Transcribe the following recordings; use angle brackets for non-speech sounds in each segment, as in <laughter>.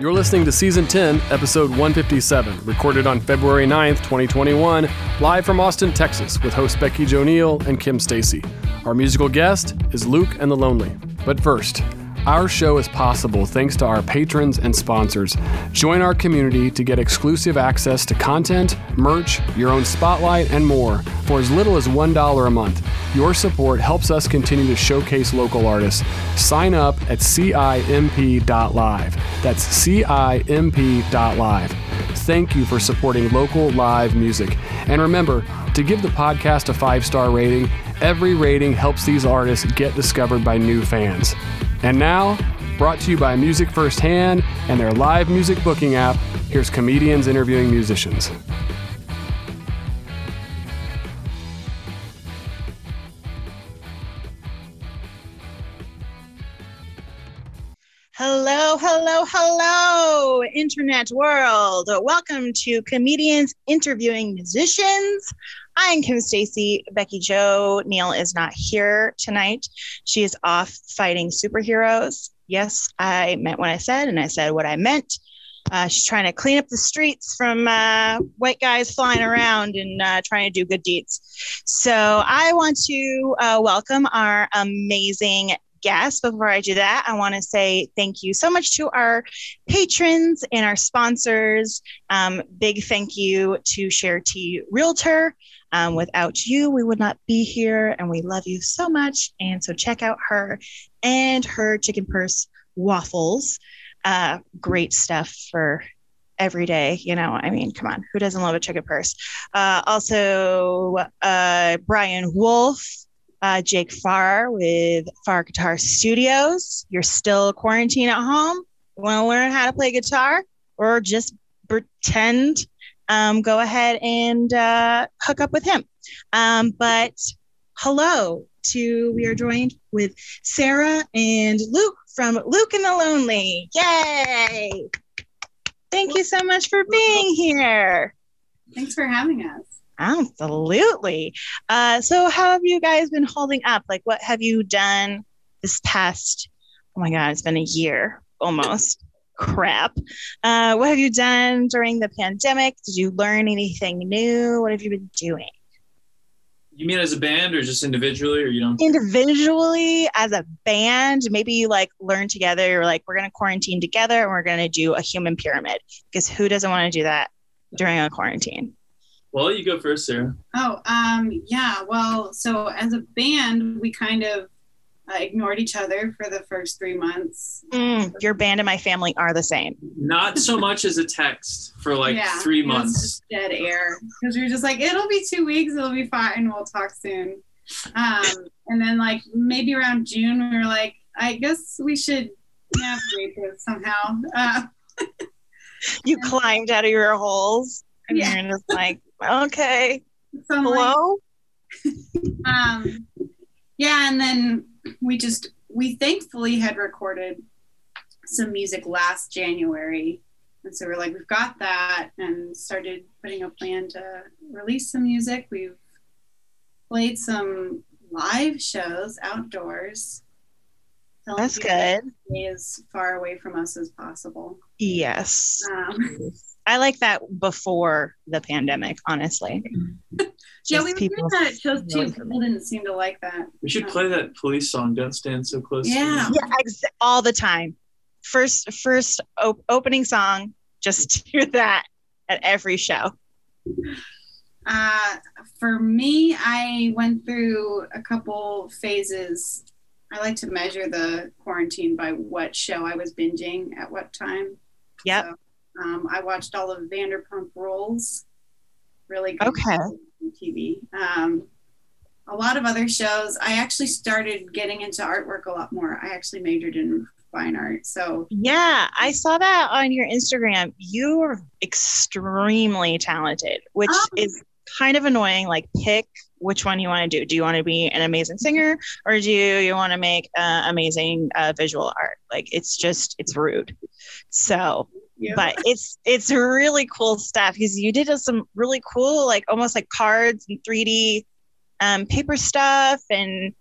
You're listening to Season 10, Episode 157, recorded on February 9th, 2021, live from Austin, Texas, with hosts Becky Jo Neal and Kim Stacy. Our musical guest is Luke and the Lonely. But first, our show is possible thanks to our patrons and sponsors. Join our community to get exclusive access to content, merch, your own spotlight, and more for as little as $1 a month. Your support helps us continue to showcase local artists. Sign up at CIMP.live. That's CIMP.live. Thank you for supporting local live music. And remember to give the podcast a five star rating. Every rating helps these artists get discovered by new fans. And now, brought to you by Music Firsthand and their live music booking app, here's comedians interviewing musicians. Hello, hello, hello, internet world. Welcome to Comedians Interviewing Musicians. I'm Kim Stacy. Becky Jo Neal is not here tonight. She is off fighting superheroes. Yes, I meant what I said, and I said what I meant. Uh, she's trying to clean up the streets from uh, white guys flying around and uh, trying to do good deeds. So I want to uh, welcome our amazing guest. Before I do that, I want to say thank you so much to our patrons and our sponsors. Um, big thank you to Share T Realtor. Um, without you, we would not be here, and we love you so much. And so, check out her and her chicken purse waffles. Uh, great stuff for every day. You know, I mean, come on, who doesn't love a chicken purse? Uh, also, uh, Brian Wolf, uh, Jake Farr with Farr Guitar Studios. You're still quarantined at home. Want to learn how to play guitar or just pretend? Um, go ahead and uh, hook up with him. Um, but hello to we are joined with Sarah and Luke from Luke and the Lonely. Yay! Thank you so much for being here. Thanks for having us. Absolutely. Uh, so, how have you guys been holding up? Like, what have you done this past? Oh my God, it's been a year almost. Crap. Uh, what have you done during the pandemic? Did you learn anything new? What have you been doing? You mean as a band or just individually, or you don't? Individually, as a band, maybe you like learn together. You're like, we're going to quarantine together and we're going to do a human pyramid because who doesn't want to do that during a quarantine? Well, you go first, Sarah. Oh, um, yeah. Well, so as a band, we kind of uh, ignored each other for the first three months. Mm, your band and my family are the same. Not so much as a text for like yeah, three months. dead air because we were just like, it'll be two weeks, it'll be fine, we'll talk soon. Um, and then like maybe around June, we were like, I guess we should navigate this somehow. Uh, <laughs> You climbed out of your holes and Yeah. you're just like, okay, so I'm like, hello? <laughs> um yeah and then we just we thankfully had recorded some music last january. And so we're like we've got that and started putting a plan to release some music. We've played some live shows outdoors. That's good. stay as far away from us as possible. Yes. um, I like that before the pandemic, honestly. <laughs> yeah we were doing people that at shows too people didn't seem to like that We should play that police song, Don't Stand So Close. to Yeah. Yeah, ex- all the time. First, first op- opening song, just <laughs> do that at every show. Uh, for me, I went through a couple phases. I like to measure the quarantine by what show I was binging at what time. Yep. So, um, I watched all of Vanderpump Rules. Really good Okay. TV. Um, a lot of other shows. I actually started getting into artwork a lot more. I actually majored in fine art. So Yeah, I saw that on your Instagram. You are extremely talented, which Oh. is kind of annoying. Like, pick which one you want to do. Do you want to be an amazing singer or do you want to make uh, amazing uh, visual art? Like, it's just, it's rude. So, yeah. but it's it's really cool stuff because you did some really cool, like almost like cards and 3D um, paper stuff and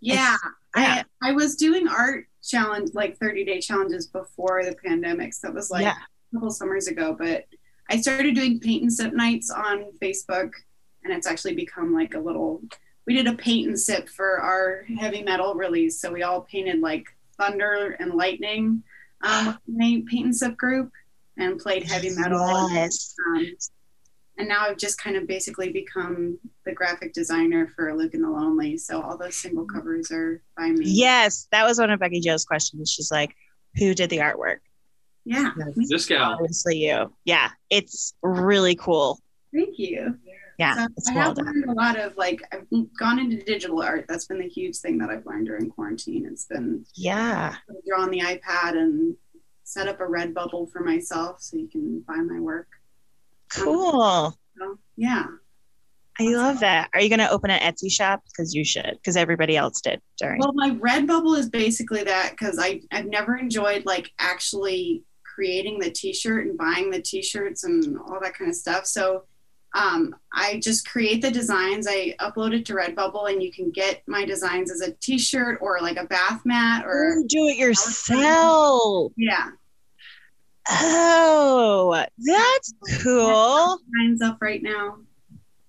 yeah, yeah. I, I was doing art challenge, like 30 day challenges before the pandemic. So that was like Yeah. a couple summers ago. But I started doing paint and sip nights on Facebook, and it's actually become like a little. We did a paint and sip for our heavy metal release, so we all painted like thunder and lightning um, with my paint and sip group, and played heavy metal. Yes. Um, and now I've just kind of basically become the graphic designer for Luke and the Lonely. So all those single covers are by me. Yes, that was one of Becky Jo's questions. She's like, "Who did the artwork?" Yeah. This gal. Obviously, you. Yeah, it's really cool. Thank you. Yeah, So it's I have learned a lot of like I've gone into digital art. That's been the huge thing that I've learned during quarantine. It's been Yeah, draw on the iPad and set up a Redbubble for myself so you can buy my work. cool. So yeah. I love that. Are you going to open an Etsy shop? Because you should, because everybody else did during. Well, my Redbubble is basically that because I I've never enjoyed like actually creating the T-shirt and buying the T-shirts and all that kind of stuff. So um, I just create the designs. I upload it to Redbubble, and you can get my designs as a T-shirt or like a bath mat or do it yourself. yeah. Oh, that's cool. Designs up right now.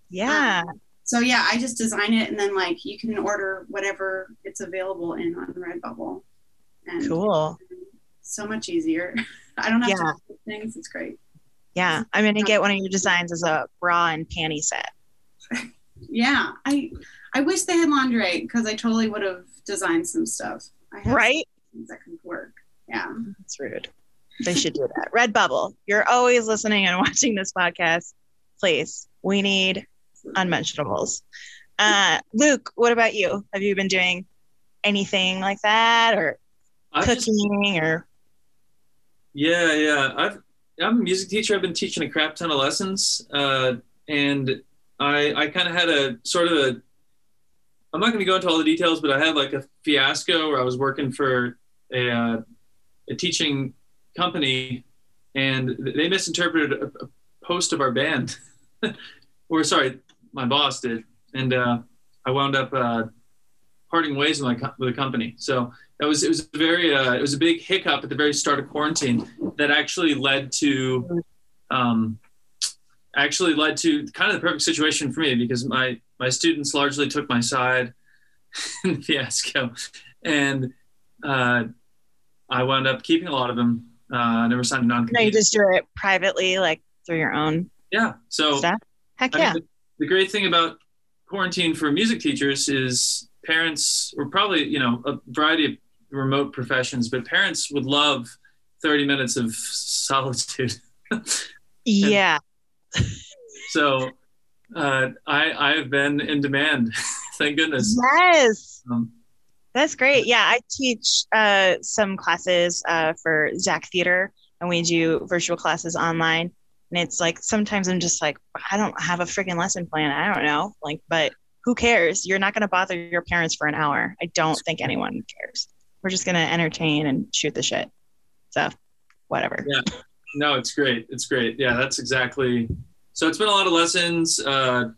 Yeah. So yeah, I just design it, and then like you can order whatever it's available in on Redbubble. And Cool. so much easier. <laughs> I don't have Yeah. to do things. It's great. Yeah. I'm going to get one of your designs as a bra and panty set. <laughs> Yeah, I I wish they had lingerie because I totally would have designed some stuff. I have Right? some that could work. Yeah. That's rude. They should do that. Redbubble, you're always listening and <laughs> watching this podcast. Please, we need unmentionables. Uh, Luke, what about you? Have you been doing anything like that or I just, cooking or? yeah, yeah. I've I'm a music teacher. I've been teaching a crap ton of lessons, uh, and I I kind of had a sort of a. I'm not going to go into all the details, but I had like a fiasco where I was working for a uh, a teaching company, and they misinterpreted a, a post of our band, <laughs> or sorry, my boss did, and uh, I wound up uh, parting ways with my with the company. So that was it was a very uh, it was a big hiccup at the very start of quarantine that actually led to um, actually led to kind of the perfect situation for me because my my students largely took my side <laughs> in the fiasco and uh, I wound up keeping a lot of them. Uh, I never signed a non No, you just do it privately, like through your own Yeah. So stuff. Heck I yeah. mean, the, the great thing about quarantine for music teachers is parents, or probably you know a variety of remote professions, but parents would love 30 minutes of solitude. <laughs> Yeah. so uh, I I have been in demand. <laughs> Thank goodness. Yes. Um, That's great. Yeah, I teach uh, some classes uh, for Zach Theater, and we do virtual classes online. And it's like sometimes I'm just like, I don't have a freaking lesson plan. I don't know. Like, but who cares? You're not going to bother your parents for an hour. I don't think anyone cares. We're just to entertain and shoot the shit. So, whatever. Yeah. No, it's great. It's great. Yeah, that's exactly. So it's been a lot of lessons. Uh,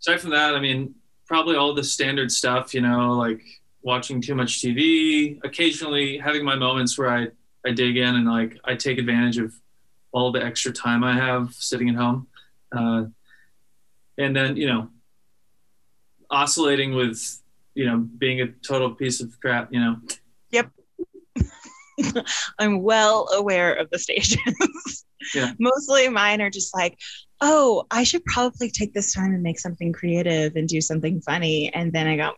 aside from that, I mean, probably all the standard stuff. You know, like watching too much TV. Occasionally having my moments where I I dig in and like I take advantage of all the extra time I have sitting at home. Uh, and then you know, oscillating with you know being a total piece of crap. You know. <laughs> I'm well aware of the stations. <laughs> Yeah. Mostly mine are just like, oh, I should probably take this time and make something creative and do something funny. And then I go,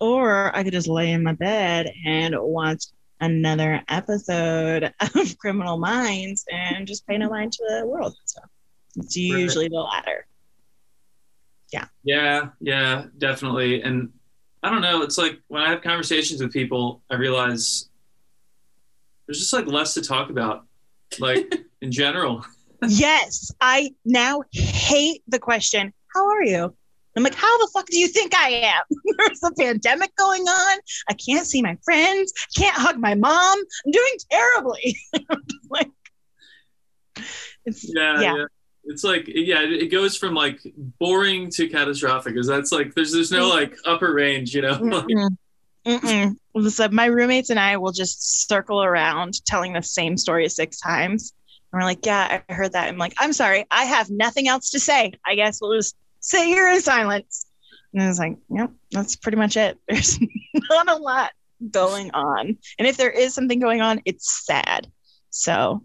or I could just lay in my bed and watch another episode <laughs> of Criminal Minds and just pay no mind to the world. So it's usually the latter. Yeah. Yeah, yeah, definitely. And I don't know, it's like when I have conversations with people, I realize there's just like less to talk about, like <laughs> in general. yes, I now hate the question, How are you? I'm like, How the fuck do you think I am? <laughs> There's a pandemic going on. I can't see my friends, can't hug my mom. I'm doing terribly. <laughs> like, it's, Yeah, Yeah. yeah. It's like yeah, it, goes from like boring to catastrophic. Because that's like there's there's no like upper range, you know. <laughs> Mm-mm. Mm-mm. So my roommates and I will just circle around telling the same story six times. And we're like, yeah, I heard that. I'm like, I'm sorry, I have nothing else to say. I guess we'll just sit here in silence. And I was like, yep, that's pretty much it. <laughs> There's not a lot going on. And if there is something going on, it's sad. So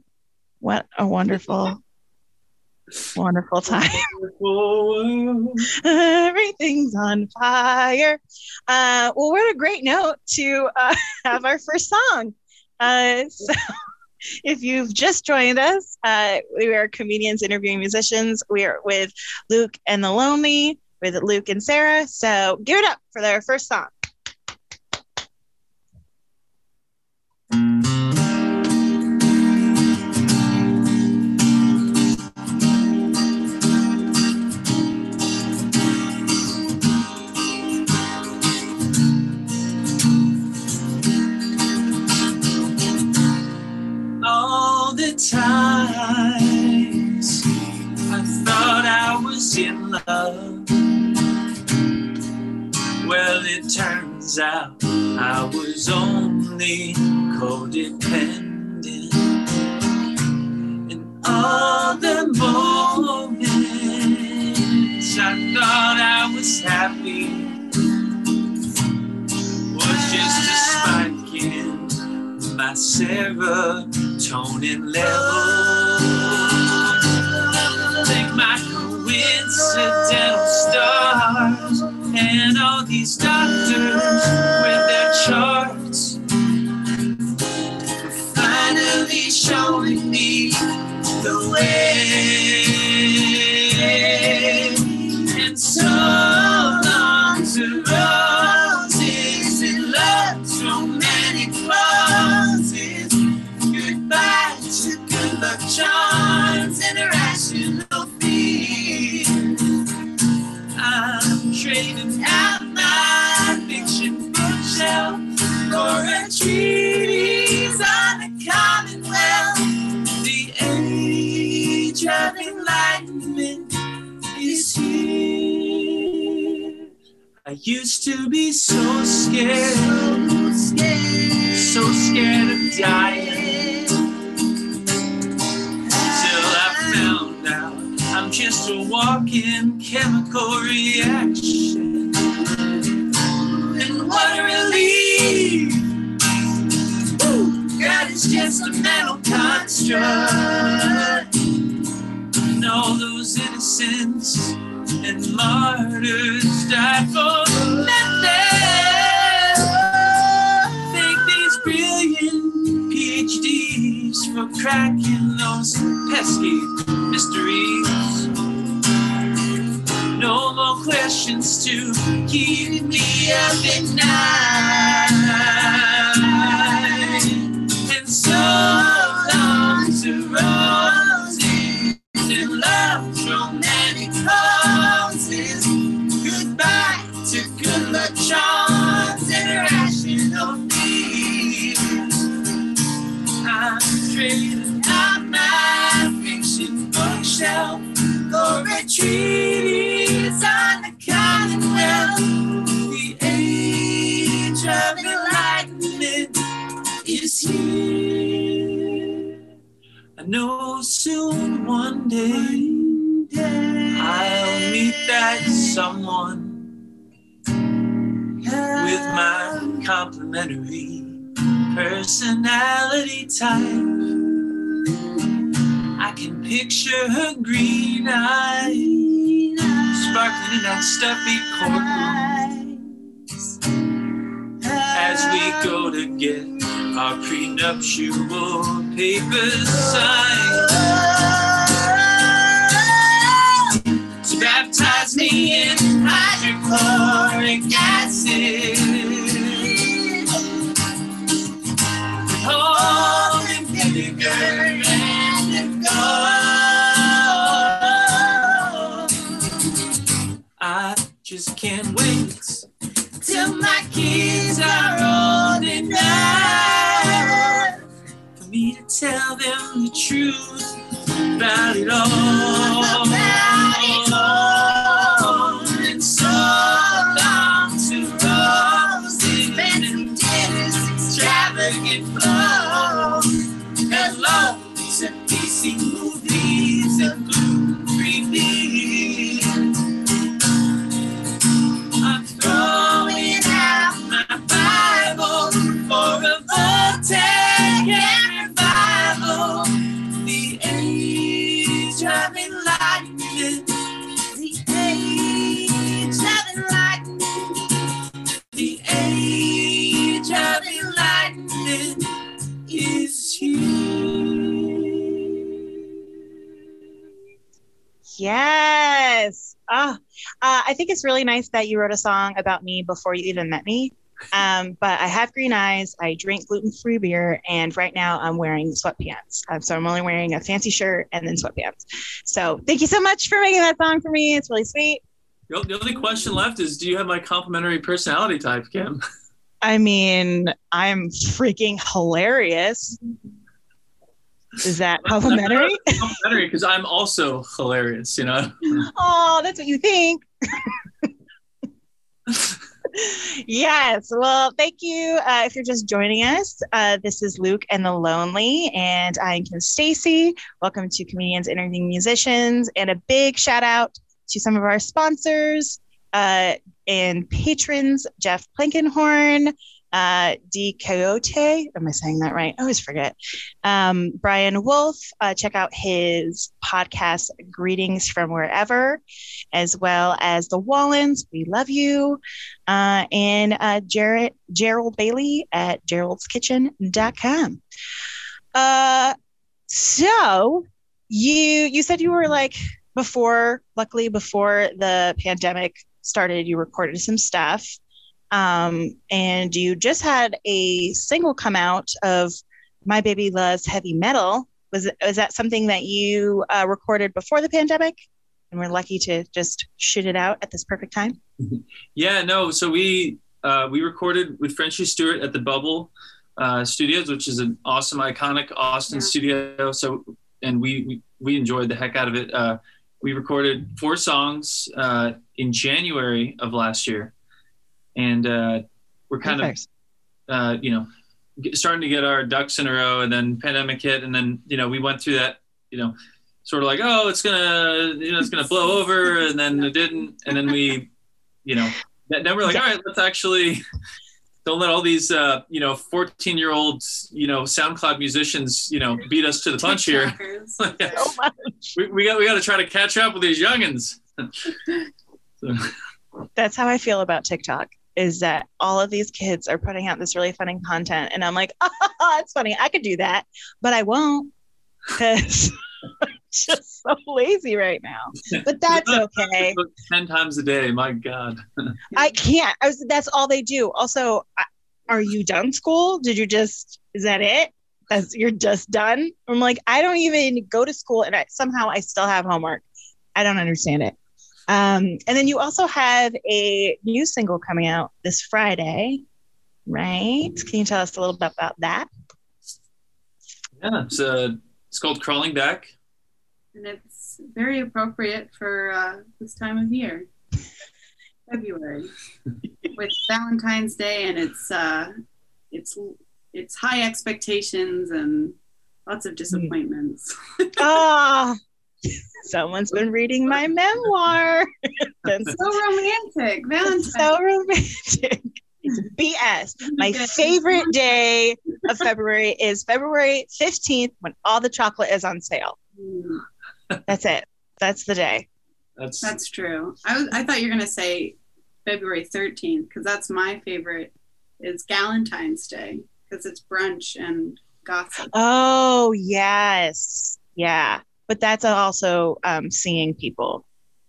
what a wonderful, wonderful time. <laughs> Everything's on fire. Uh, well, what a great note to uh, <laughs> have our first song. Uh, <laughs> so, if you've just joined us, uh, we are comedians interviewing musicians. We are with Luke and the Lonely, with Luke and Sarah. So give it up for their first song. Well, it turns out I was only codependent. And all the moments I thought I was happy was just a spike in my serotonin level. These doctors with their charts finally showing me the way. I used to be so scared, so scared, so scared of dying. Till I found out I'm just a walking chemical reaction. And what a relief! Ooh, God is just a mental construct. And all those innocents and martyrs died for nothing. Thank these brilliant PhDs for cracking those pesky mysteries. No more questions to keep me up at night. And so long to roses and love's romantic roses. Charms and irrational fears. I'm trading out my fiction bookshelf for a treatise on the Commonwealth. The age of enlightenment is here. I know soon one day I'll meet that someone complementary personality type. I can picture her green eyes sparkling in that stuffy courtroom as we go to get our prenuptial papers signed. To baptize me in hydrochloric acid. Are old enough for me to tell them the truth about it all. And so long Bible for a Voltaic and revival. The age of enlightenment. The age of enlightenment. The age of enlightenment is here. Yes. Ah, uh, I think it's really nice that you wrote a song about me before you even met me. Um, but I have green eyes. I drink gluten free beer, and right now I'm wearing sweatpants. Um, so I'm only wearing a fancy shirt and then sweatpants. So thank you so much for making that song for me. It's really sweet. The the only question left is, do you have my complimentary personality type, Kim? I mean, I'm freaking hilarious. Is that <laughs> complimentary? <laughs> complimentary because I'm also hilarious. You know. oh, that's what you think. <laughs> yes. Well, thank you. Uh, if you're just joining us, uh, this is Luke and the Lonely, and I'm Kim Stacy. Welcome to Comedians Interviewing Musicians, and a big shout out to some of our sponsors uh, and patrons: Jeff Plankenhorn, uh, D. Coyote. Am I saying that right? I always forget. Um, Brian Wolf. Uh, check out his podcast, Greetings from Wherever, as well as the Wallens. We love you. Uh, and uh, Jarrett, Gerald Bailey at geraldskitchen.com. Uh, so you you said you were like before, luckily before the pandemic started, you recorded some stuff um, and you just had a single come out of my baby loves heavy metal was, was that something that you uh, recorded before the pandemic and we're lucky to just shoot it out at this perfect time <laughs> yeah no so we uh, we recorded with Frenchy Stewart at the Bubble uh, Studios, which is an awesome, iconic Austin Yeah. studio. So, and we, we we enjoyed the heck out of it. Uh, we recorded four songs uh, in January of last year, and uh, we're kind of uh, you know get, starting to get our ducks in a row, and then pandemic hit, and then you know we went through that you know sort of like oh it's gonna you know it's gonna blow <laughs> over, and then it didn't, and then we you know then then we're like Yeah. all right let's actually <laughs> don't let all these uh, you know 14 year old you know SoundCloud musicians you know beat us to the punch here. TikTokers. <laughs> so much. We, we got we got to try to catch up with these youngins. So, that's how i feel about tiktok is that all of these kids are putting out this really funny content and i'm like oh <laughs> it's funny i could do that but i won't because <laughs> i'm just so lazy right now but <laughs> that's okay Ten times a day, my God. I can't. I was, that's all they do. Also, are you done school? Did you just? Is that it? That's you're just done. I'm like, I don't even go to school, and I, somehow I still have homework. I don't understand it. Um, and then you also have a new single coming out this Friday, right? Can you tell us a little bit about that? Yeah, it's uh, it's called Crawling Back. and it's very appropriate for uh, this time of year, <laughs> February, <laughs> with Valentine's Day, and it's uh, it's it's high expectations and lots of disappointments. <laughs> Ah, <laughs> someone's been reading my memoir. <laughs> That's so romantic, Valentine's. so romantic. It's BS. My favorite day of February is February 15th when all the chocolate is on sale. That's it. That's the day. That's, That's true. I was I thought you were gonna say February 13th because that's my favorite. Is Galentine's Day because it's brunch and gossip. Oh, yes. Yeah. But that's also um, seeing people.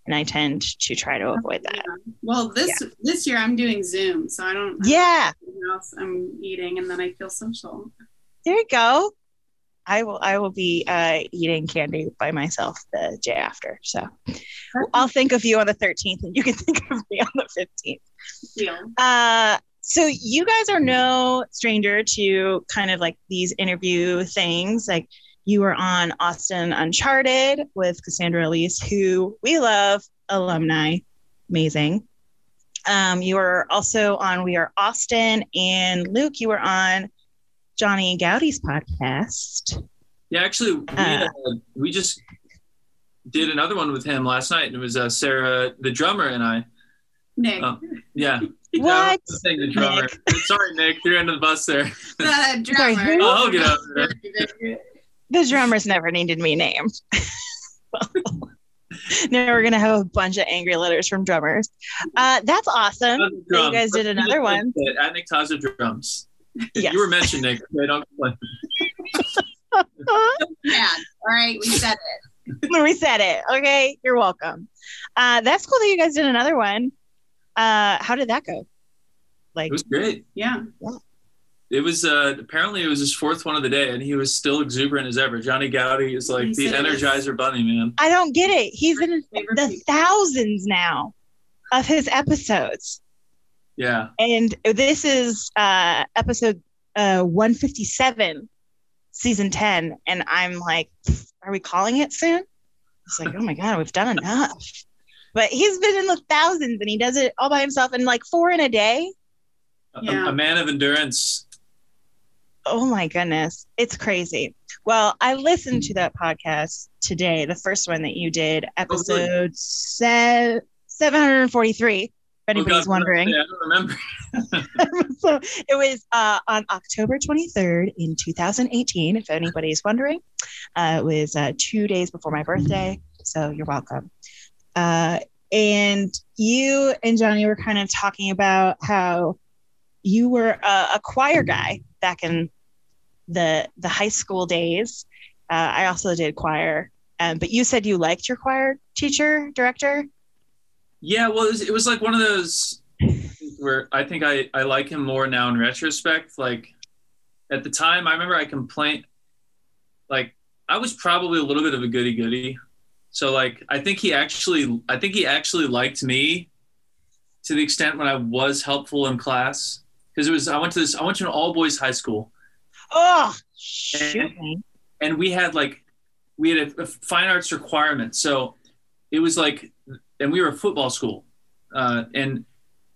And I tend to try to avoid that. Yeah. Well, this this year I'm doing Zoom, so I don't. Yeah. Else I'm eating, and then I feel social. There you go. I will I will be uh, eating candy by myself the day after. So I'll think of you on the 13th and you can <laughs> think of me on the 15th. Deal. Uh, so you guys are no stranger to kind of like these interview things. Like you were on Austin Uncharted with Cassandra Elise, who we love, alumni, amazing. Um, you were also on We Are Austin, and Luke, you were on Johnny Goudie's podcast. Yeah, actually, we, Uh. uh, we just did another one with him last night. And it was uh, Sarah, the drummer, and I. Nick, Oh. Yeah. <laughs> What? I saying the drummer. Sorry, Nick. You're under the bus there. the drummer. who? Oh, I'll get over there. The drummers never needed me named. <laughs> now we're gonna have a bunch of angry letters from drummers. Uh, that's awesome. That you guys did another one. At Nick Taza Drums. Yes. You were mentioned, Nick. Okay, don't complain. Yeah. All right, we said it. <laughs> we said it. Okay, you're welcome. Uh, that's cool that you guys did another one. Uh, how did that go? Like, It was great. Yeah. It was uh, apparently it was his fourth one of the day, and he was still exuberant as ever. Johnny Goudie is like He the said it Energizer Bunny, man. I don't get it. He's in Favorite the thousands now of his episodes. Yeah, and this is uh episode uh 157 season 10 and i'm like are we calling it soon it's like oh my god we've done enough but he's been in the thousands and he does it all by himself and like four in a day A- Yeah. A, man of endurance. Oh my goodness it's crazy well i listened to that podcast today the first one that you did episode se- 743 if anybody's Oh, wondering Yeah, I don't remember. <laughs> so it was uh, on October 23rd in 2018, if anybody's wondering. Uh, it was uh, two days before my birthday, so you're welcome. Uh, and you and Johnny were kind of talking about how you were a, a choir guy back in the the high school days. Uh, I also did choir, um, but you said you liked your choir teacher director. Yeah, well, it was, it was like one of those where I think I, I like him more now in retrospect. Like at the time, I remember I complained, like I was probably a little bit of a goody goody. So like I think he actually I think he actually liked me to the extent when I was helpful in class because it was I went to this I went to an all boys high school Oh, shoot me. and we had like we had a, a fine arts requirement so it was like and we were a football school uh, and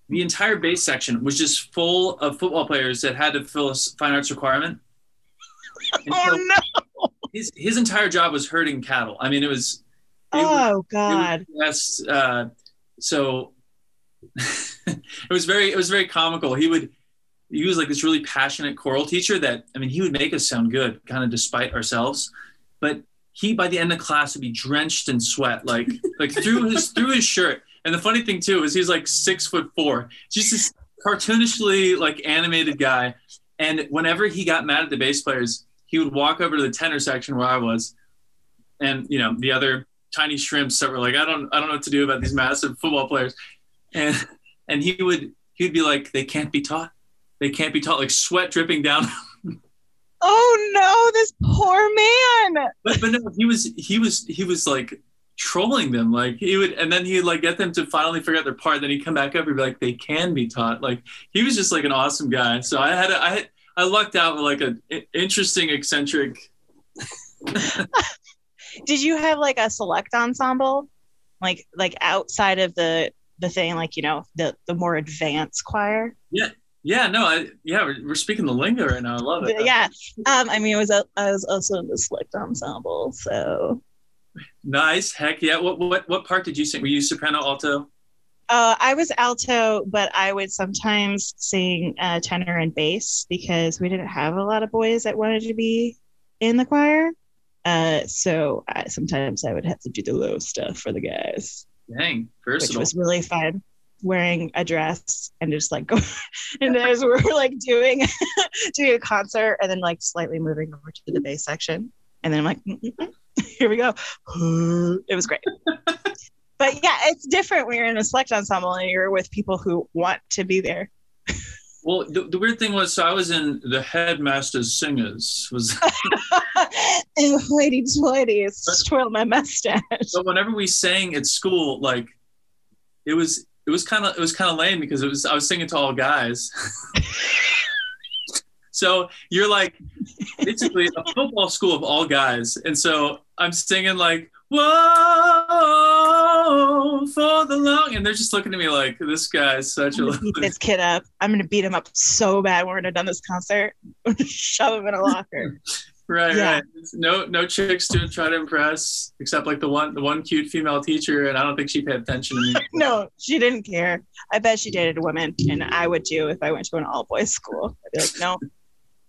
the entire bass section was just full of football players that had to fill a fine arts requirement <laughs> And so Oh no. his, his entire job was herding cattle i mean it was it Oh was God. just, uh, so <laughs> it was very it was very comical he would he was like this really passionate choral teacher that i mean he would make us sound good kind of despite ourselves. But he by the end of class would be drenched in sweat like <laughs> like through his through his shirt. And the funny thing too is he's like six foot four. Just this cartoonishly like animated guy. And whenever he got mad at the bass players he would walk over to the tenor section where i was. And you know the other tiny shrimps that were like i don't i don't know what to do about these massive football players. And and he would he would be like they can't be taught they can't be taught like sweat dripping down <laughs> Oh no, this poor man. but but no he was he was he was like trolling them like he would and then he'd like get them to finally figure out their part then he'd come back up and be like they can be taught like he was just like an awesome guy so i had a, i had i lucked out with like an interesting eccentric <laughs> Did you have like a select ensemble? Like like outside of the the thing, like you know, the the more advanced choir? yeah no i yeah we're, we're speaking the lingo right now. I love it. Yeah. Um, I mean it was I was also in the select ensemble, so. Nice heck yeah. What what what part did you sing? Were you soprano alto? Uh, I was alto, but I would sometimes sing uh, tenor and bass because we didn't have a lot of boys that wanted to be in the choir. Uh, so I, sometimes I would have to do the low stuff for the guys. dang which versatile. was really fun wearing a dress and just like <laughs> go and as we're like doing <laughs> doing a concert and then like slightly moving over to the bass section and then i'm like "Mm, mm, mm. <laughs> here we go it was great but yeah it's different when you're in a select ensemble and you're with people who want to be there Well, the, the weird thing was, so I was in the headmaster's singers. Was lady ladies twirl my mustache but whenever we sang at school, like it was it was kind of it was kind of lame because it was I was singing to all guys. <laughs> so you're like basically a football school of all guys, and so I'm singing like whoa, for the long. And they're just looking at me like, this guy's such I'm a. beat this kid up. I'm gonna beat him up so bad when we're done this concert. <laughs> Shove him in a locker. Right, Yeah. right. No, no chicks to try to impress, except like the one, the one cute female teacher, and I don't think she paid attention to me. <laughs> no, she didn't care. I bet she dated women, and I would too if I went to an all boys school. I'd be like, no,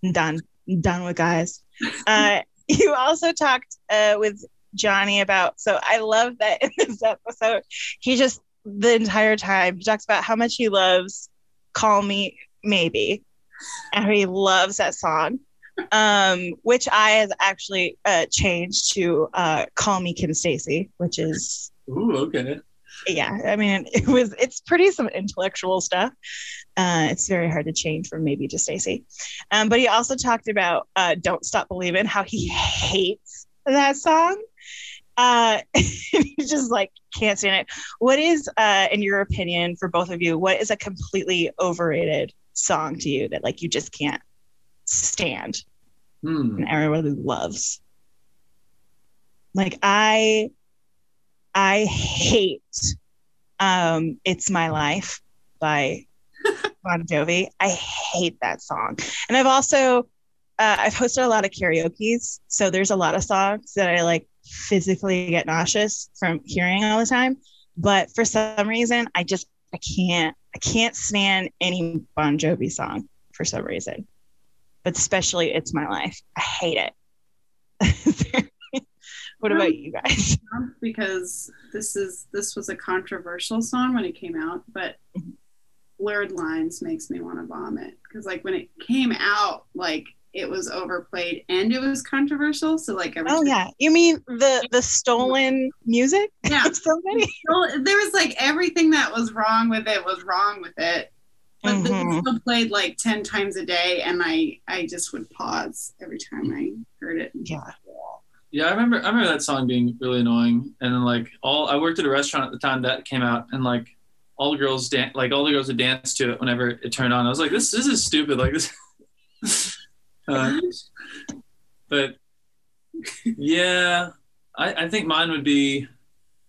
I'm done. I'm done with guys. Uh, <laughs> you also talked uh, with Johnny about. So I love that in this episode, he just the entire time he talks about how much he loves "Call Me Maybe," and he loves that song. Um, which I has actually uh, changed to uh, "Call Me Kim Stacy," which is Ooh, okay. yeah i mean <laughs> it was it's pretty some intellectual stuff. Uh, it's very hard to change from maybe to stacy um, but he also talked about uh, don't stop believing how he hates that song. Uh, <laughs> he just like can't stand it. What is uh, in your opinion for both of you what is a completely overrated song to you that like you just can't stand Hmm. and everybody loves. Like I I hate um It's My Life by <laughs> Bon Jovi. I hate that song. And I've also uh, I've hosted a lot of karaoke's, so there's a lot of songs that I like physically get nauseous from hearing all the time. But for some reason, I just I can't I can't stand any Bon Jovi song for some reason but especially it's my life. I hate it. <laughs> what about um, you guys? Um, because this is this was a controversial song when it came out, but blurred lines makes me want to vomit because like when it came out, like it was overplayed and it was controversial. So like Oh yeah, you mean the the stolen music yeah. <laughs> somebody? Well, there was like everything that was wrong with it was wrong with it. But Mhm. they still played like ten times a day, and I I just would pause every time I heard it. Yeah. Yeah, I remember. I remember that song being really annoying, and then like all I worked at a restaurant at the time that came out, and like all the girls dan- like all the girls would dance to it whenever it turned on. I was like, this this is stupid. Like this. <laughs> uh, but yeah, I I think mine would be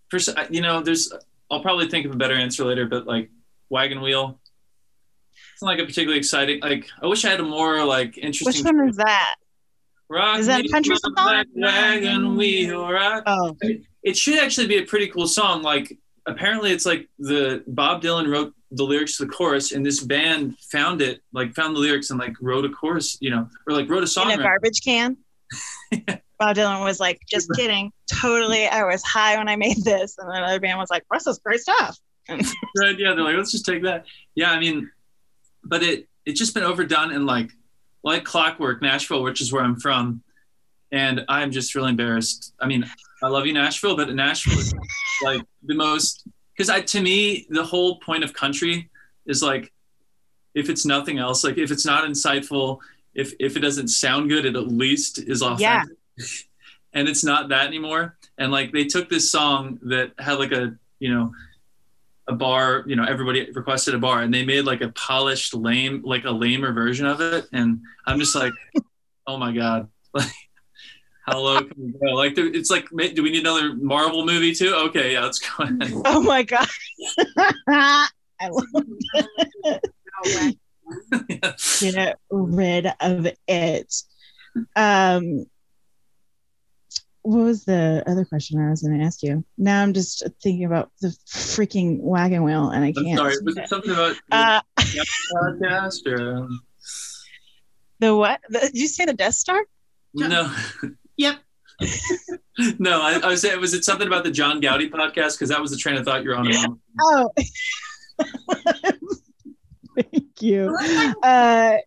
first. You know, there's I'll probably think of a better answer later, but like wagon wheel. It's not like a particularly exciting. Like I wish I had a more like interesting. Which one is that? Rock Is that country song? black wagon wheel, rock Oh, it should actually be a pretty cool song. Like apparently it's like the Bob Dylan wrote the lyrics to the chorus and this band found it, like found the lyrics and like wrote a chorus, you know, or like wrote a song. in a around- garbage can. <laughs> Bob Dylan was like, just kidding. Totally, I was high when I made this. And another band was like, this is great stuff. <laughs> right, yeah, they're like, let's just take that. Yeah, I mean, but it it's just been overdone and like like clockwork, Nashville, which is where I'm from. And I'm just really embarrassed. I mean, I love you, Nashville, but Nashville is like the most because I to me the whole point of country is like if it's nothing else, like if it's not insightful, if if it doesn't sound good, it at least is authentic. Yeah. and it's not that anymore. And like they took this song that had like a you know a bar, you know, everybody requested a bar, and they made like a polished lame, like a lamer version of it. And I'm just like, <laughs> oh my god, <laughs> like how low can we go? Like it's like, do we need another Marvel movie too? Okay, yeah, let's go ahead. <laughs> Oh my God. I love Oh, get rid of it. Um, what was the other question I was going to ask you? Now I'm just thinking about the freaking wagon wheel, and I I'm can't. sorry. Was it something about the <laughs> Uh, podcast or um, the what? The, did you say the Death Star? no? <laughs> Yep. <laughs> no, I, I was saying, was it something about the John Goudie podcast? Because that was the train of thought you're on. Yeah. Oh, thank you. Uh,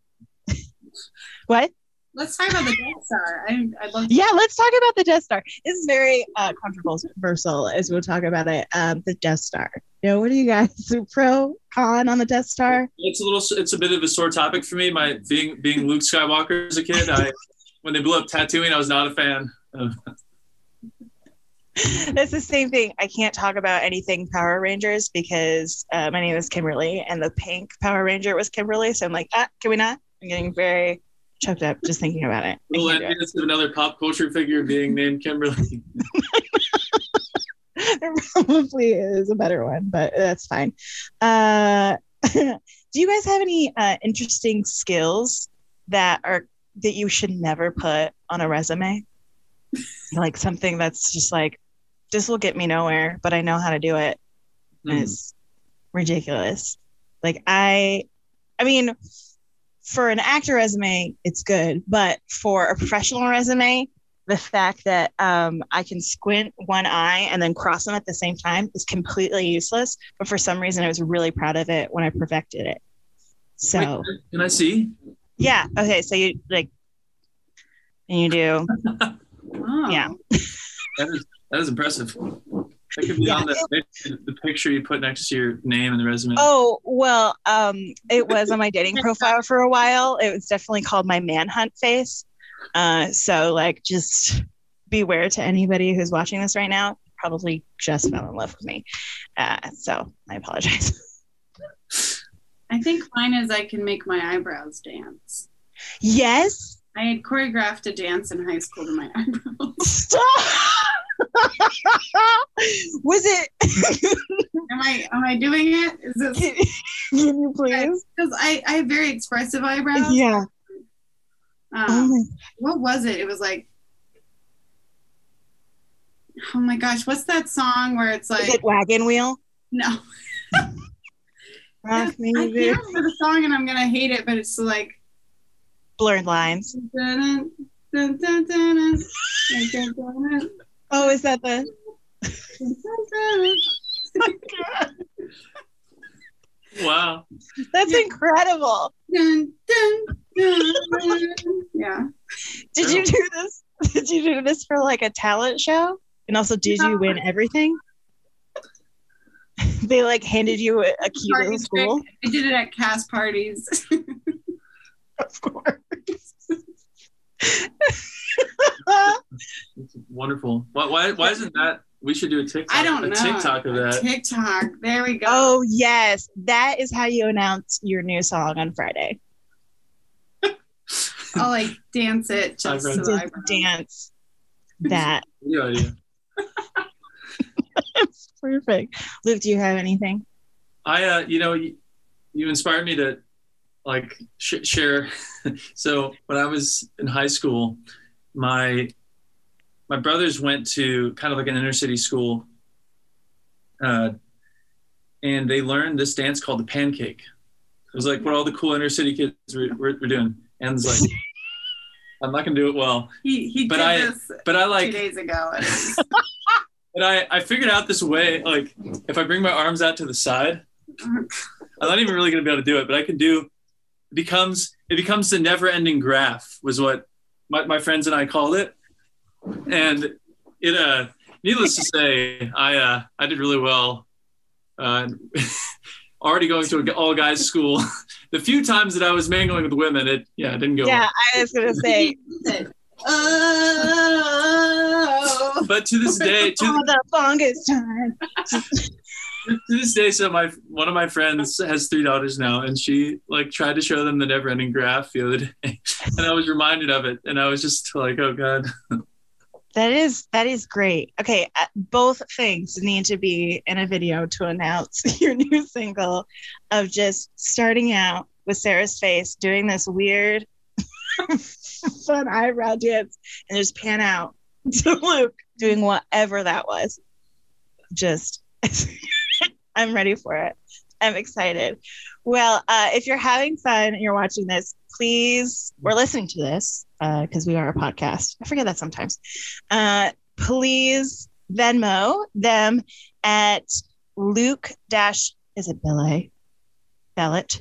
what? Let's talk about the Death Star. I, I'd love Yeah, let's talk about the Death Star. This is very uh, controversial as we'll talk about it. Um, the Death Star. You know, what are you guys <laughs> pro con on the Death Star? It's a little. It's a bit of a sore topic for me. My being being Luke Skywalker as a kid, I when they blew up Tatooine, I was not a fan. Of, <laughs> It's the same thing. I can't talk about anything Power Rangers because uh, my name is Kimberly and the pink Power Ranger was Kimberly. So I'm like, ah, can we not? I'm getting very choked up just thinking about it. I little can't do it. envious of another pop culture figure being named Kimberly. <laughs> <laughs> probably is a better one, but that's fine. Uh, <laughs> do you guys have any uh, interesting skills that are that you should never put on a resume? like something that's just like this will get me nowhere, but I know how to do it. Hmm. it's ridiculous. Like I, I mean, for an actor resume, it's good, but for a professional resume, the fact that um, I can squint one eye and then cross them at the same time is completely useless. But for some reason, I was really proud of it when I perfected it. So Wait, can I see? yeah, okay. So you like, and you do, Oh. <laughs> Yeah. That is that is impressive. That could be Yeah, on the, the picture you put next to your name and the resume. Oh well, um, it was on my dating profile for a while. It was definitely called my manhunt face. Uh, so like, just beware to anybody who's watching this right now. Probably just fell in love with me. Uh, so I apologize. <laughs> I think mine is I can make my eyebrows dance. yes. I had choreographed a dance in high school to my <laughs> eyebrows. Stop. <laughs> was it? <laughs> Am I am I doing it? Is this can, can you please? because I, I have very expressive eyebrows. Yeah. Um, Oh what was it? It was like Oh my gosh, what's that song where it's Is like it wagon wheel? no Rock me, I can't remember the song and I'm gonna hate it, but it's like blurred lines. Oh, is that the? <laughs> wow. That's yeah. incredible. Yeah. Did you do this? Did you do this for like a talent show? And also, did you win everything? <laughs> they like handed you a, a key to the school. I did it at cast parties. <laughs> of course. It's wonderful. Why, why, why isn't that? We should do a TikTok. I don't a know. TikTok of that. TikTok. There we go. oh yes, that is how you announce your new song on Friday. <laughs> I'll like dance it just Eyebrows. to Just dance <laughs> that. Good idea. <laughs> It's perfect. Luke, do you have anything? I, uh, you know, you, you inspired me to like sh- share. <laughs> so when I was in high school, my my brothers went to kind of like an inner city school, uh, and they learned this dance called the pancake. It was like what all the cool inner city kids were, were, were doing, and it's like <laughs> I'm not gonna do it well, He he But did I- this but I two like days ago. <laughs> But I, I figured out this way, like if I bring my arms out to the side, I'm not even really gonna be able to do it, but I can do becomes it becomes the never ending graph was what my, my friends and I called it. And it uh needless to say, I uh I did really well. Uh <laughs> already going to an all guys school. <laughs> the few times that I was mingling with women, it yeah, it didn't go Yeah, well. I was gonna say <laughs> oh. But to this day, to, the longest time. To this day, so my one of my friends has three daughters now, and she like tried to show them the never-ending graph the other day, <laughs> and I was reminded of it, and I was just like, oh god, That is that is great. Okay, uh, both things need to be in a video to announce <laughs> your new single of just starting out with Sarah's face doing this weird <laughs> fun eyebrow dance and just pan out to Luke doing whatever that was. Just I'm ready for it. I'm excited. Well, uh, if you're having fun and you're watching this, please, we're listening to this, because we are a podcast. I forget that sometimes. Uh, please Venmo them at Luke dash is it Billet? Bellet?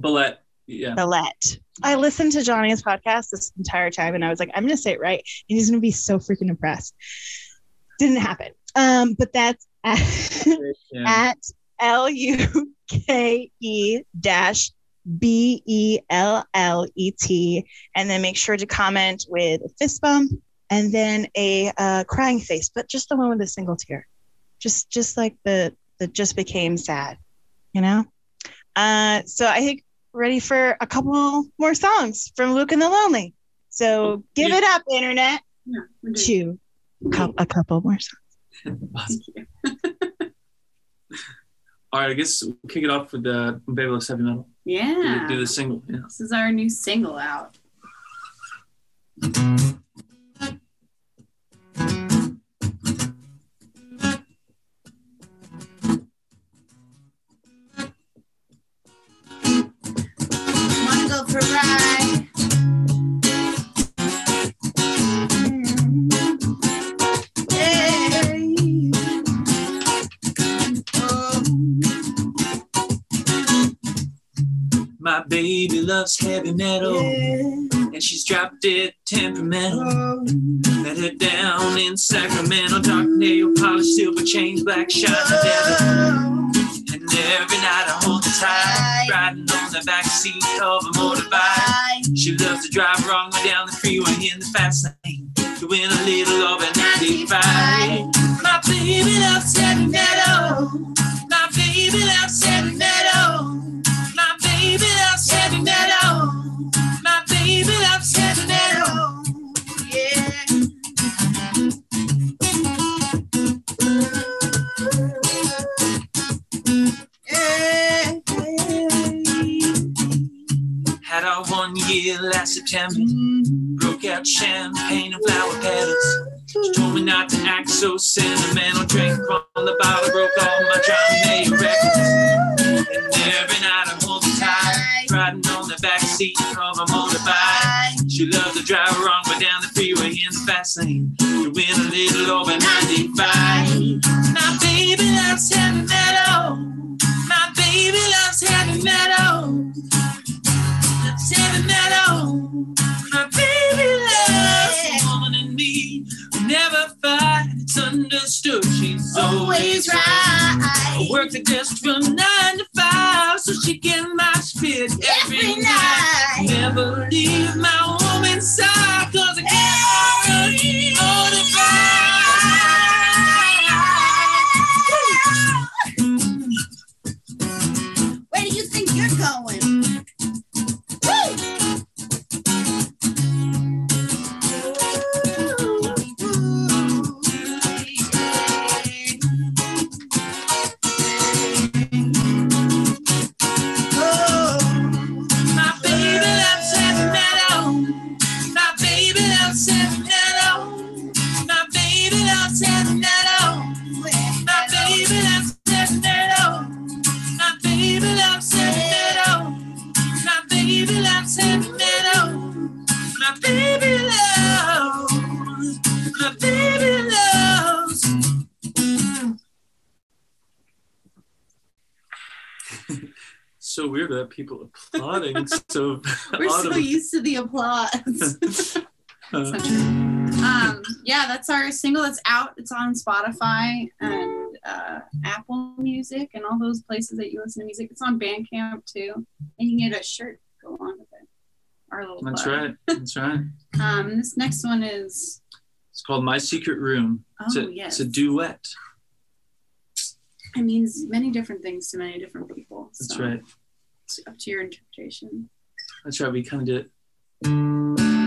Billette, yeah, Bellet. I listened to Johnny's podcast this entire time and I was like, I'm gonna say it right. And he's gonna be so freaking impressed. Didn't happen. Um, but that's at, <laughs> at L U K E dash B E L L E T. And then make sure to comment with a fist bump and then a uh, crying face, but just the one with a single tear. Just just like the the just became sad, you know? Uh so I think ready for a couple more songs from Luke and the Lonely. So give Yeah. it up, internet. Yeah. To a couple more songs. Awesome. <laughs> All right, I guess we'll kick it off with uh, Baby Loves Heavy Metal. Do, Yeah. the- do the single. Yeah. This is our new single out. Wanna go for a ride? Baby loves heavy metal, and she's dropped dead temperamental. Oh. Met her down in Sacramento, dark nail polish, silver chains, black shine devil. Oh. And every night I hold her tight, riding on the back seat of a motorbike. She loves to drive wrong way down the freeway in the fast lane, doing a little over 95. My baby loves heavy metal. Oh. My baby loves heavy metal. September. Broke out champagne and flower petals. She told me not to act so sentimental. Drank from the bottle, broke all my John Mayer records. And every night I hold her tight, riding on the back seat of a motorbike. She loves to drive wrong, but down the freeway in the fast lane, doing a little over 95. My baby loves heavy metal. Understood. She's always right. I work the desk from nine to five so she can match fit every, night. Never leave my woman's side people applauding <laughs> so We're so used to the applause. <laughs> Uh, um, yeah, that's our single that's out. It's on Spotify and uh, Apple Music and all those places that you listen to music. It's on Bandcamp too, and you can get a shirt to go along with it. Our little That's plug. right. That's right. <laughs> Um, this next one is It's called My Secret Room. It's, oh a, yes, it's a duet. it means many different things to many different people. That's right. Up to your interpretation. That's right. We kind of did. One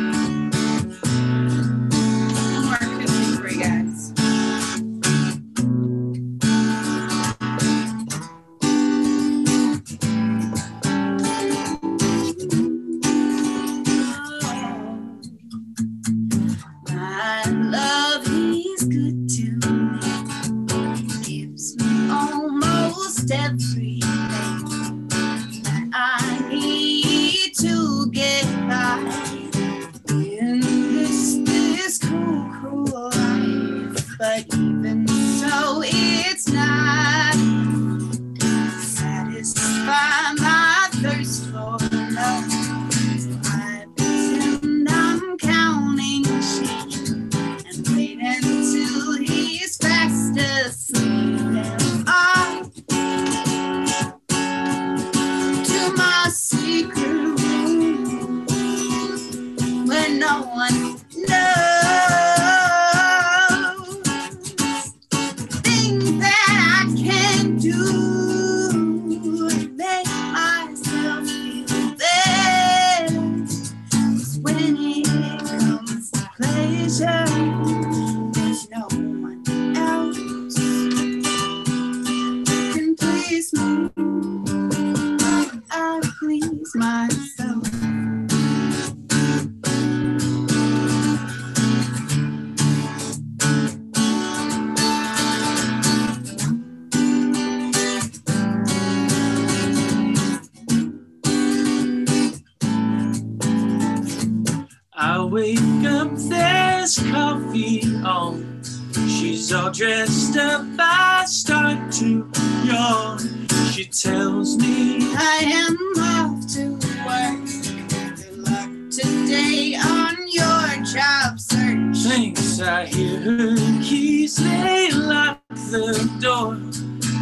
I hear her keys, they lock the door.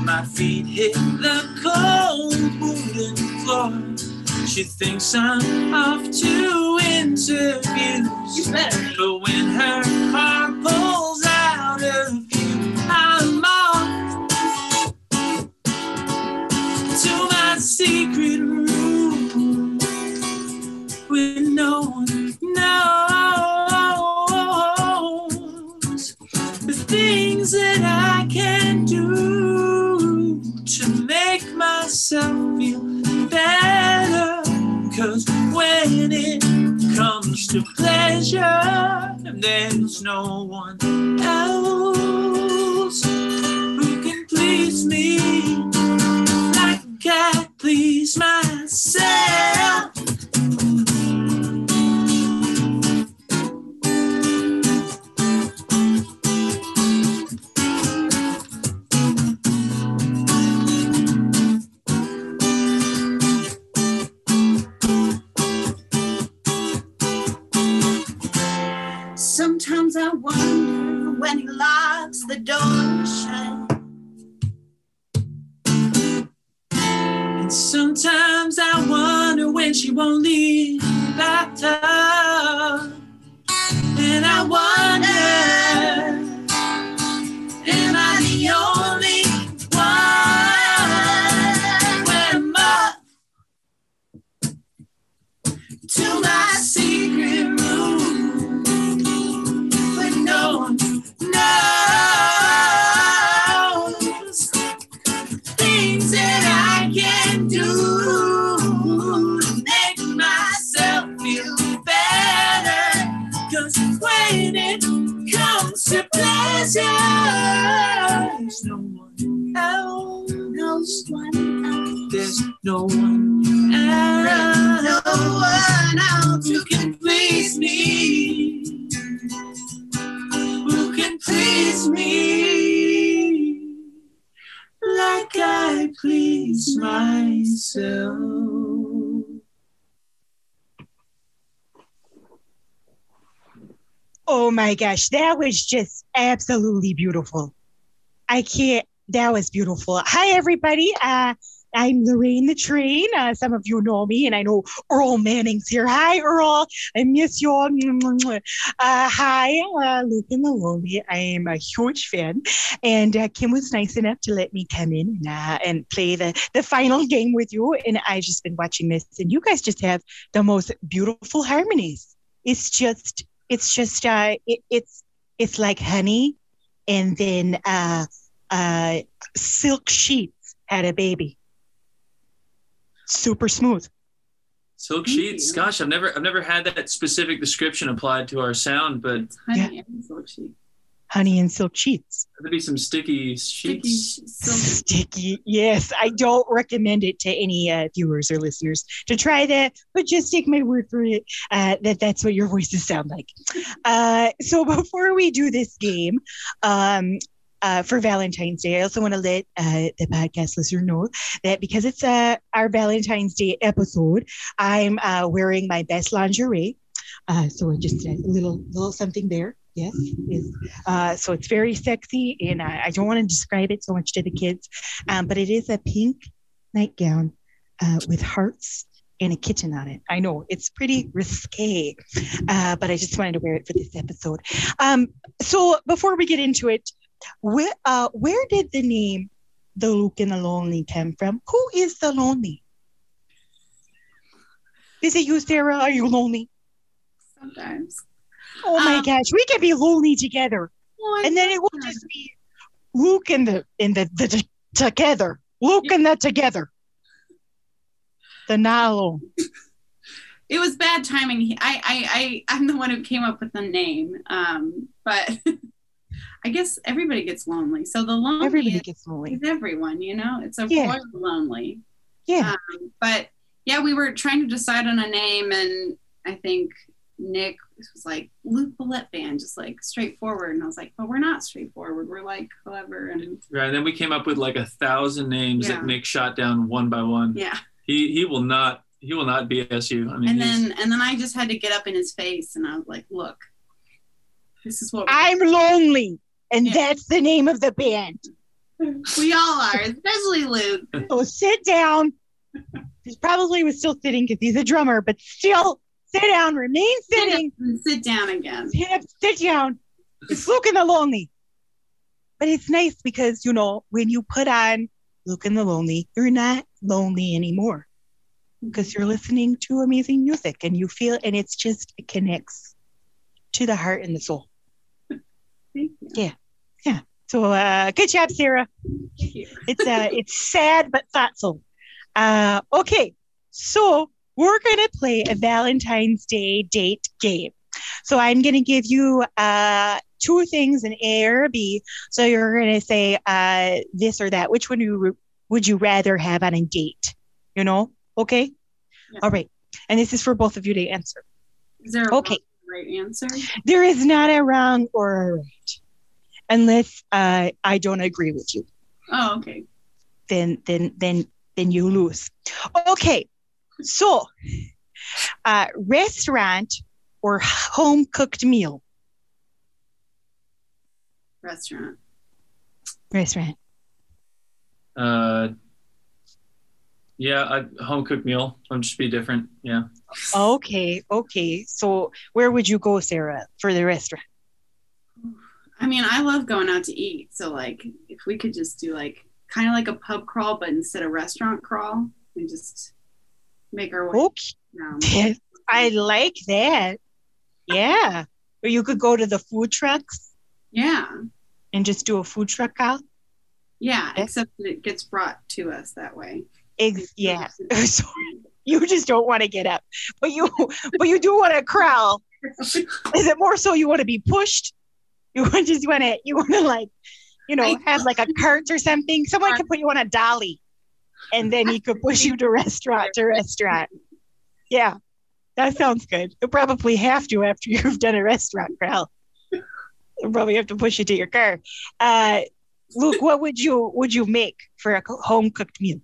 My feet hit the cold wooden floor. She thinks I'm off to interviews. You better. But when her car pulls to pleasure, and there's no one else who can please me like I please myself. When she won't leave the bathtub. And I wonder, am I the only one? Am? To my secret room, but no there's no one else. There's no one else. No one else who can please me. Who can please me like I please myself. Oh my gosh, that was just absolutely beautiful. I can't, that was beautiful. Hi, everybody. Uh, I'm Lorraine the Train. Uh, some of you know me, and I know Earl Manning's here. Hi, Earl. I miss you all. Uh, hi, uh, Luke and Lonely. I am a huge fan. And uh, Kim was nice enough to let me come in and, uh, and play the, the final game with you. And I've just been watching this, and you guys just have the most beautiful harmonies. It's just, it's just, uh, it, it's, it's like honey, and then uh, uh, silk sheets had a baby. Super smooth. Silk Thank sheets. you. Gosh, I've never I've never had that specific description applied to our sound, but It's honey and silk sheet. Honey and silk sheets. there'd be some sticky Sticky sheets. sh- silk. Sticky. Yes, I don't recommend it to any uh, viewers or listeners to try that, but just take my word for it uh, that that's what your voices sound like. <laughs> Uh, so before we do this game, um, uh, for Valentine's Day, I also want to let uh, the podcast listener know that because it's uh, our Valentine's Day episode, I'm uh, wearing my best lingerie. Uh, so just a little little something there. Yes, is uh, so it's very sexy, and I, I don't want to describe it so much to the kids, um, but it is a pink nightgown uh, with hearts and a kitten on it. I know it's pretty risque, uh, but I just wanted to wear it for this episode. Um, so before we get into it, where uh, where did the name the Luke and the Lonely come from? Who is the lonely? Is it you, Sarah? Are you lonely? Sometimes. Oh my Um, gosh, we can be lonely together, Well, and then it will just be Luke and the and the, the, t- together. Luke and the together. The not alone. it was bad timing. He- I, I, I, I'm the one who came up with the name. Um, but <laughs> I guess everybody gets lonely. So the lonely Everybody is, gets lonely. is everyone, you know, it's a Yeah. lonely. Yeah. Um, but yeah, we were trying to decide on a name, and I think Nick was like Luke Bellet Band, just like straightforward. And I was like, but we're not straightforward. We're like clever and Right. And then we came up with like a thousand names Yeah. that Nick shot down one by one. yeah. He he will not he will not BS you. I mean, And he's- then and then I just had to get up in his face and I was like, look, this is what I'm lonely, and Yeah. that's the name of the band. we all are, especially Luke. <laughs> So sit down. He probably was still sitting because he's a drummer, but still sit down, remain sitting. up and sit down again. Sit up, sit down. It's Luke and the Lonely. But it's nice because, you know, when you put on Luke and the Lonely, you're not lonely anymore because you're listening to amazing music and you feel, and it's just, it connects to the heart and the soul. Thank you. Yeah, yeah. So, uh, good job, Sarah. It's uh, it's sad but thoughtful. Uh, okay, so we're gonna play a Valentine's Day date game. So I'm gonna give you uh, two things, an A or a B. So you're gonna say uh, this or that. Which one you would you rather have on a date? You know? Okay. Yeah. All right. And this is for both of you to answer. Is there a Okay. right answer? There is not a wrong or a right, unless uh, I don't agree with you. Oh, okay. then then then then you lose. Okay, so uh, restaurant or home cooked meal? Restaurant. Restaurant. uh, yeah, a home cooked meal. I'll just be different. Yeah. Okay, okay. So where would you go, Sarah, for the restaurant? I mean, I love going out to eat. So like if we could just do like kind of like a pub crawl, but instead of restaurant crawl, and just make our way Okay, um, around. <laughs> I like that. Yeah, or you could go to the food trucks Yeah. and just do a food truck call. Yeah. Except that it gets brought to us that way. Ex- yeah. <laughs> So you just don't want to get up, but you but you do want to crawl. <laughs> Is it more so you want to be pushed? You want- just want to you want to like, you know, have like a cart or something. Someone could put you on a dolly, and then he could push you to restaurant to restaurant. Yeah, that sounds good. You'll probably have to after you've done a restaurant crawl. You'll probably have to push you to your car. Uh, Luke, what would you would you make for a home cooked meal?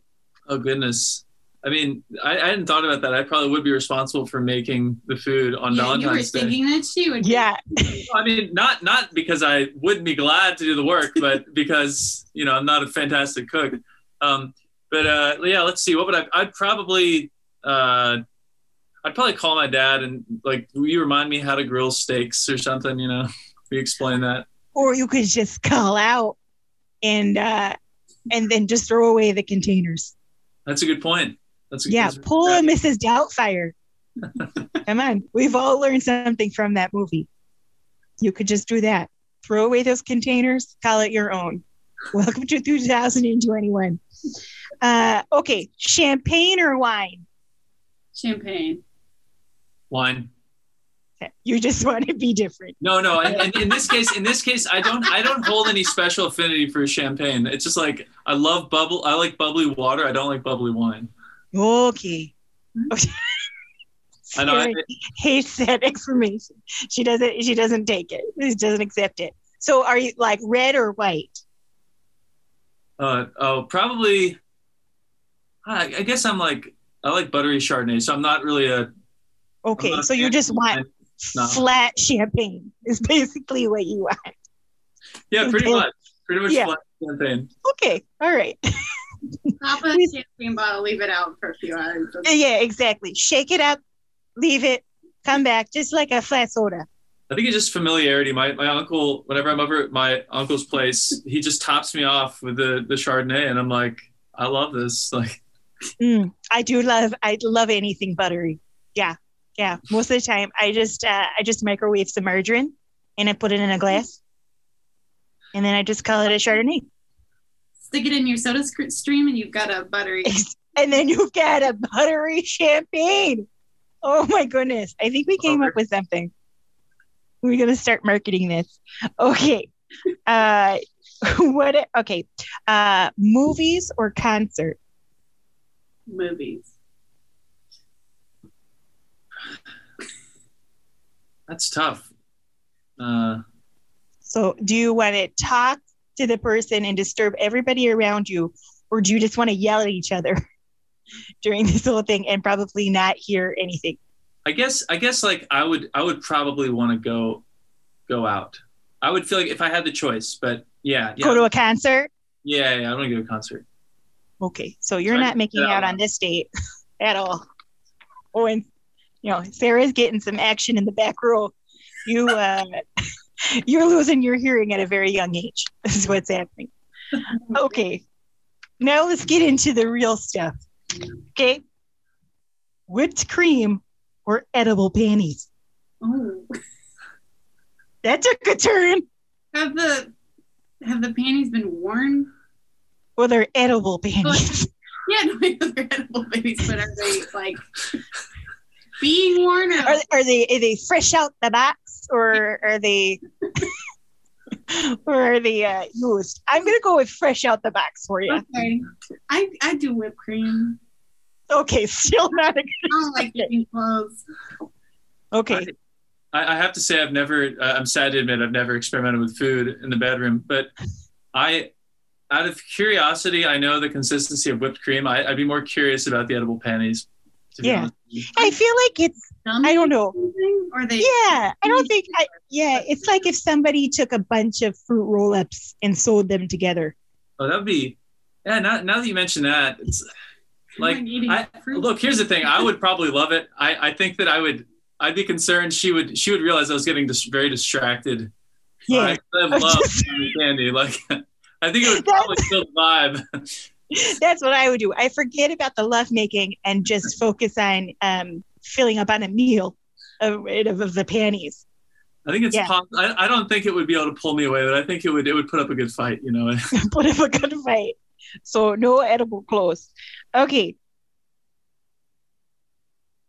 Oh goodness. I mean, I, I hadn't thought about that. I probably would be responsible for making the food on yeah, you were Valentine's Day. thinking that she would. Yeah, <laughs> I mean, not not because I wouldn't be glad to do the work, but because you know I'm not a fantastic cook. Um, but uh, yeah, let's see. What would I? I'd probably uh, I'd probably call my dad and like, will you remind me how to grill steaks or something? You know, we explain that. or you could just call out and uh, and then just throw away the containers. That's a good point. That's a, Yeah, that's pull a Mrs. Doubtfire. <laughs> Come on, we've all learned something from that movie. You could just do that. Throw away those containers, call it your own. Welcome to 2021. Uh, okay, champagne or wine? Champagne. wine. You just <laughs> want to be different. No, no. And, and in this case, in this case, I don't, I don't hold any special affinity for champagne. It's just like I love bubble. I like bubbly water. I don't like bubbly wine. Okay. Okay. I know. I, Sarah hates that information. She doesn't. She doesn't take it. She doesn't accept it. So, are you like red or white? uh, oh, probably. I, I guess I'm like I like buttery Chardonnay, so I'm not really a. I'm Okay, so you just want. No. flat champagne. Is basically what you want. Yeah, pretty much. Pretty much Yeah. flat champagne. Okay, all right. <laughs> Pop a Please- champagne bottle, leave it out for a few hours. Yeah, exactly. Shake it up, leave it, come back, just like a flat soda. I think it's just familiarity. My my uncle, whenever I'm over at my uncle's place, he just tops me off with the the Chardonnay, and I'm like, I love this. <laughs> Like, Mm, I do love. I love anything buttery. Yeah, yeah. Most of the time, I just uh, I just microwave some margarine and I put it in a glass, and then I just call it a Chardonnay. Stick it in your soda stream, and you've got a buttery. and then you've got a buttery champagne. Oh my goodness. I think we came up with something. We're going to start marketing this. Okay. Uh, <laughs> what, okay. Uh, movies or concert? Movies. That's tough. Uh, So, do you want to talk to the person and disturb everybody around you, or do you just want to yell at each other <laughs> during this whole thing and probably not hear anything? I guess I guess like I would I would probably want to go go out. I would feel like if I had the choice, but yeah, yeah, Go to a concert? yeah, yeah. I want to go to a concert. Okay, so you're Right. not making Yeah. out on this date <laughs> at all. Oh, and you know, Sarah's getting some action in the back row. You, uh, <laughs> you're losing your hearing at a very young age. This <laughs> is what's happening. Okay, now let's get into the real stuff. Okay, whipped cream or edible panties? Oh, That took a turn. have the have the panties been worn? Well, they're edible <laughs> panties. <laughs> Yeah, no, they're edible babies, but are they like being worn? Or, are, are they are they fresh out the box or are they <laughs> or are they uh, used? I'm gonna go with fresh out the box for you. okay, I I do whipped cream. Okay, still not a I don't like eating clothes. okay. I, I have to say I've never. Uh, I'm sad to admit I've never experimented with food in the bedroom, but I, out of curiosity, I know the consistency of whipped cream. I, I'd be more curious about the edible panties. Yeah. honest with you. I feel like it's I don't know. Or they Yeah, I don't think I yeah, it's like if somebody took a bunch of fruit roll-ups and sewed them together. Oh, that'd be. Yeah. Now, now that you mention that, it's like I, look. Here's the thing. I would probably love it. I, I think that I would. I'd be concerned she would. She would realize I was getting dis- very distracted. Yeah. I <laughs> love candy. Like, <laughs> I think it would <laughs> probably the vibe. <laughs> That's what I would do. I forget about the lovemaking and just focus on um filling up on a meal of, of, of the panties. I think it's Yeah. possible. I, I don't think it would be able to pull me away, but I think it would. It would put up a good fight. You know. <laughs> put up a good fight. So no edible clothes. Okay.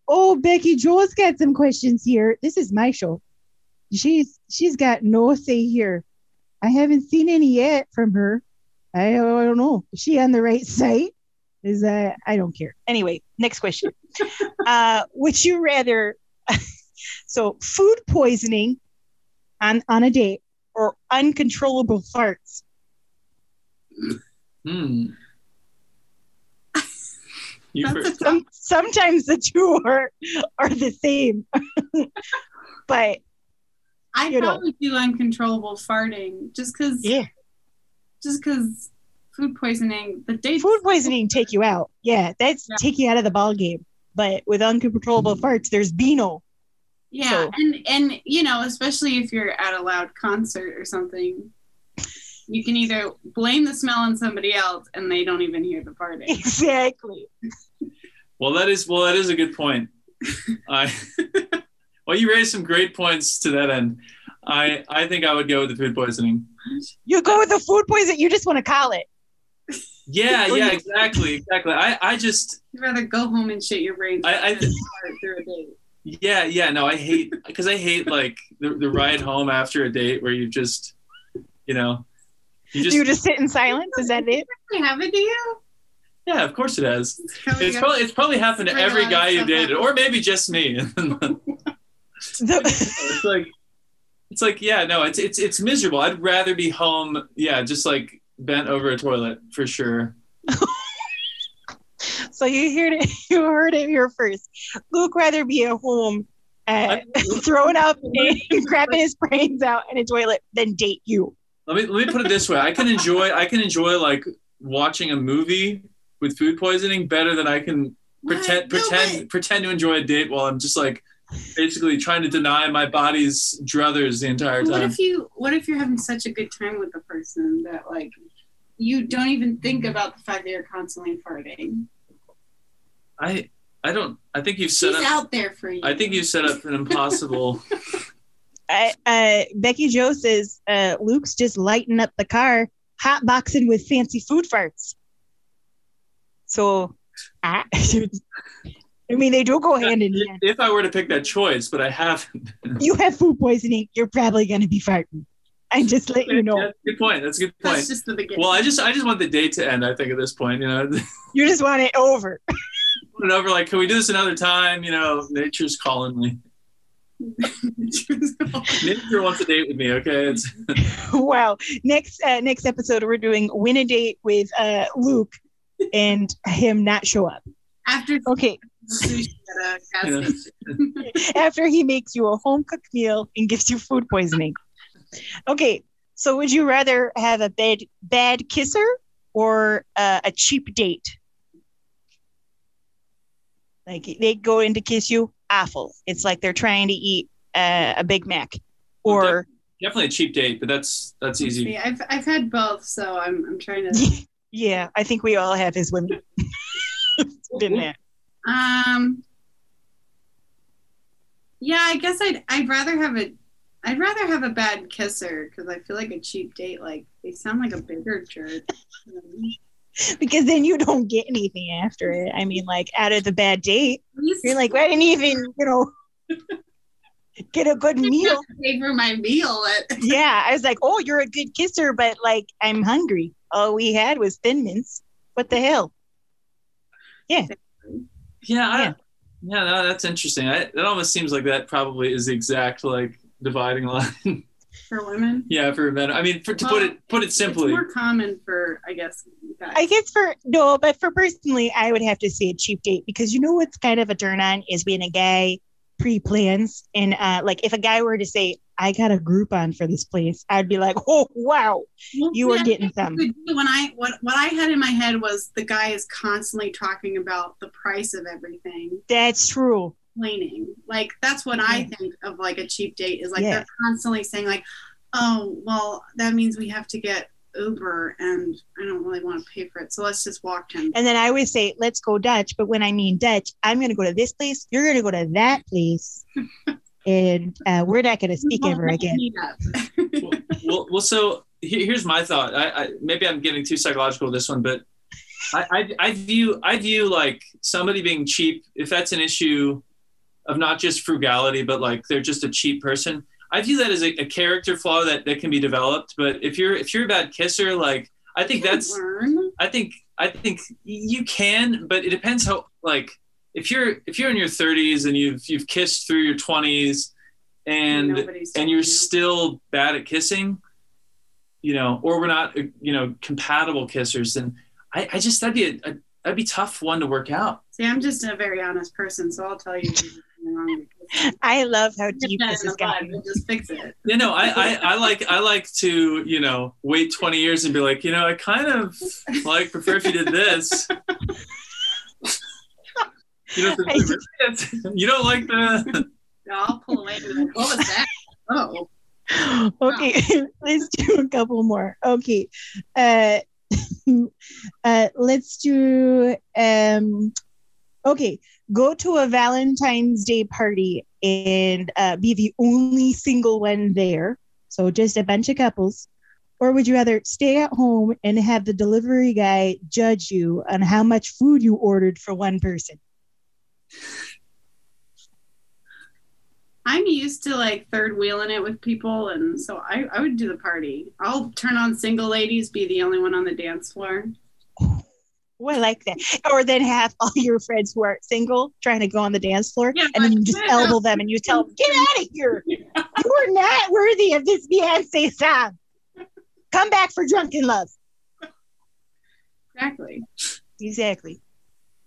Oh, Becky Jo's got some questions here. This is my show. She's she's got no say here. I haven't seen any yet from her. I, I don't know. Is she on the right site? Is that I don't care. Anyway, next question. <laughs> uh, would you rather <laughs> so food poisoning on on a date or uncontrollable farts? Hmm. <laughs> You That's first. a some, sometimes the two are are the same but I you know. probably do uncontrollable farting just because yeah just because food poisoning. The date food poisoning take you out yeah that's Yeah. take you out of the ball game but with uncontrollable hmm. farts there's Beano Yeah, So- and and you know, especially if you're at a loud concert or something, you can either blame the smell on somebody else, and they don't even hear the farting. <laughs> exactly Well, that is well, that is a good point. <laughs> I <laughs> well, you raised some great points to that end. I I think I would go with the food poisoning. you go with the food poison you just want to call it Yeah, <laughs> yeah, exactly, exactly. I I just You'd rather go home and shit your brains I, I through a date. yeah yeah no I hate because I hate like the, the ride home after a date where you just you know you just you just sit in silence is that it They have it to you? yeah of course it has. probably It's probably it's probably happened to every guy you dated, out. or maybe just me. <laughs> <laughs> The- it's like it's like yeah no it's it's it's miserable. I'd rather be home yeah just like bent over a toilet for sure. <laughs> So you heard it <laughs> you heard it here first. Luke rather be at home uh, throwing up and grabbing his brains out in a toilet than date you. Let me let me put it this way. I can enjoy i can enjoy like watching a movie with food poisoning better than i can What? pretend No pretend way. pretend to enjoy a date while i'm just like basically trying to deny my body's druthers the entire time. What time if you? What if you're having such a good time with the person that like you don't even think about the fact that you're constantly farting? i i don't i think you've set She's up out there for you. i think you've set up an impossible <laughs> uh, uh, Becky Jo says uh, Luke's just lighting up the car, hot boxing with fancy food farts. So, I, <laughs> I mean, they do go hand in hand. if i were to pick that choice but i haven't <laughs> You have food poisoning, you're probably going to be farting. I just let you know. Yeah, good point. That's a good That's point. just the beginning. Well, I just I just want the date to end. I think at this point, you know, <laughs> You just want it over. <laughs> put it over like, can we do this another time? You know, nature's calling me. Nature wants a date with me. Okay, it's wow. Next uh, next episode, we're doing win a date with uh, Luke and him not show up. After Okay, sushi at a gas Yeah. station. <laughs> after he makes you a home cooked meal and gives you food poisoning. Okay, so would you rather have a bad bad kisser or uh, a cheap date? Like they go in to kiss you, awful. It's like they're trying to eat uh, a Big Mac, or definitely a cheap date, but that's that's easy. See, I've I've had both, so I'm I'm trying to. <laughs> yeah, I think we all have as women. <laughs> Been there. Um. Yeah, I guess I'd I'd rather have a I'd rather have a bad kisser because I feel like a cheap date like they sound like a bigger jerk. because then you don't get anything after it. I mean, like out of the bad date, you're like, I didn't even, you know, <laughs> get a good meal. pay for my meal. <laughs> Yeah, I was like, oh, you're a good kisser, but like I'm hungry. All we had was Thin Mints. What the hell? Yeah, I, Yeah. yeah, no, that's interesting. I, that almost seems like that probably is the exact like dividing line. for women. yeah, for men. I mean, for, to put it put it simply, it's more common for I guess guys. I guess for no, but for personally, I would have to say a cheap date because you know what's kind of a turn on is when a guy pre-plans and uh like if a guy were to say, I got a Groupon for this place, I'd be like, oh wow, Well, you are getting some. When I what what I had in my head was the guy is constantly talking about the price of everything, That's true. complaining. Like that's what I think of like a cheap date is like Yeah. they're constantly saying like, oh well, that means we have to get Uber and I don't really want to pay for it, so let's just walk ten. And then I always say, let's go Dutch. But when I mean Dutch, I'm going to go to this place. You're going to go to that place. <laughs> and uh, we're not going to speak ever again. well, well, well, so here's my thought. I, I maybe I'm getting too psychological with this one, but I, I, I view I view like somebody being cheap if that's an issue of not just frugality, but like they're just a cheap person. I view that as a, a character flaw that, that can be developed. But if you're if you're a bad kisser, like I think that's learn. I think I think you can, but it depends how like if you're if you're in your 30s and you've you've kissed through your 20s and Nobody's and you're you. still bad at kissing, you know, or we're not uh, you know compatible kissers, then I, I just that'd be a, a that'd be tough one to work out. See, I'm just a very honest person, so I'll tell you. if there's something wrong with this. <laughs> I love how deep that this is going. we'll just fix it. You know, I, I, I like I like to you know wait 20 years and be like you know I kind of like prefer if you did this. <laughs> You know, you don't like the I'll pull away and be like, what was that? Oh, <laughs> Okay, <laughs> let's do a couple more. Okay. Uh, <laughs> uh, let's do. Um, okay, go to a Valentine's Day party and uh, be the only single one there. So just a bunch of couples. Or would you rather stay at home and have the delivery guy judge you on how much food you ordered for one person? I'm used to like third wheeling it with people, and so I, I would do the party. I'll turn on single ladies, be the only one on the dance floor. Oh, I like that. Or then have all your friends who are single trying to go on the dance floor, Yeah, and then you just elbow them and you tell them, "Get out of here! <laughs> You are not worthy of this Beyonce song. Come back for drunken love." Exactly. Exactly.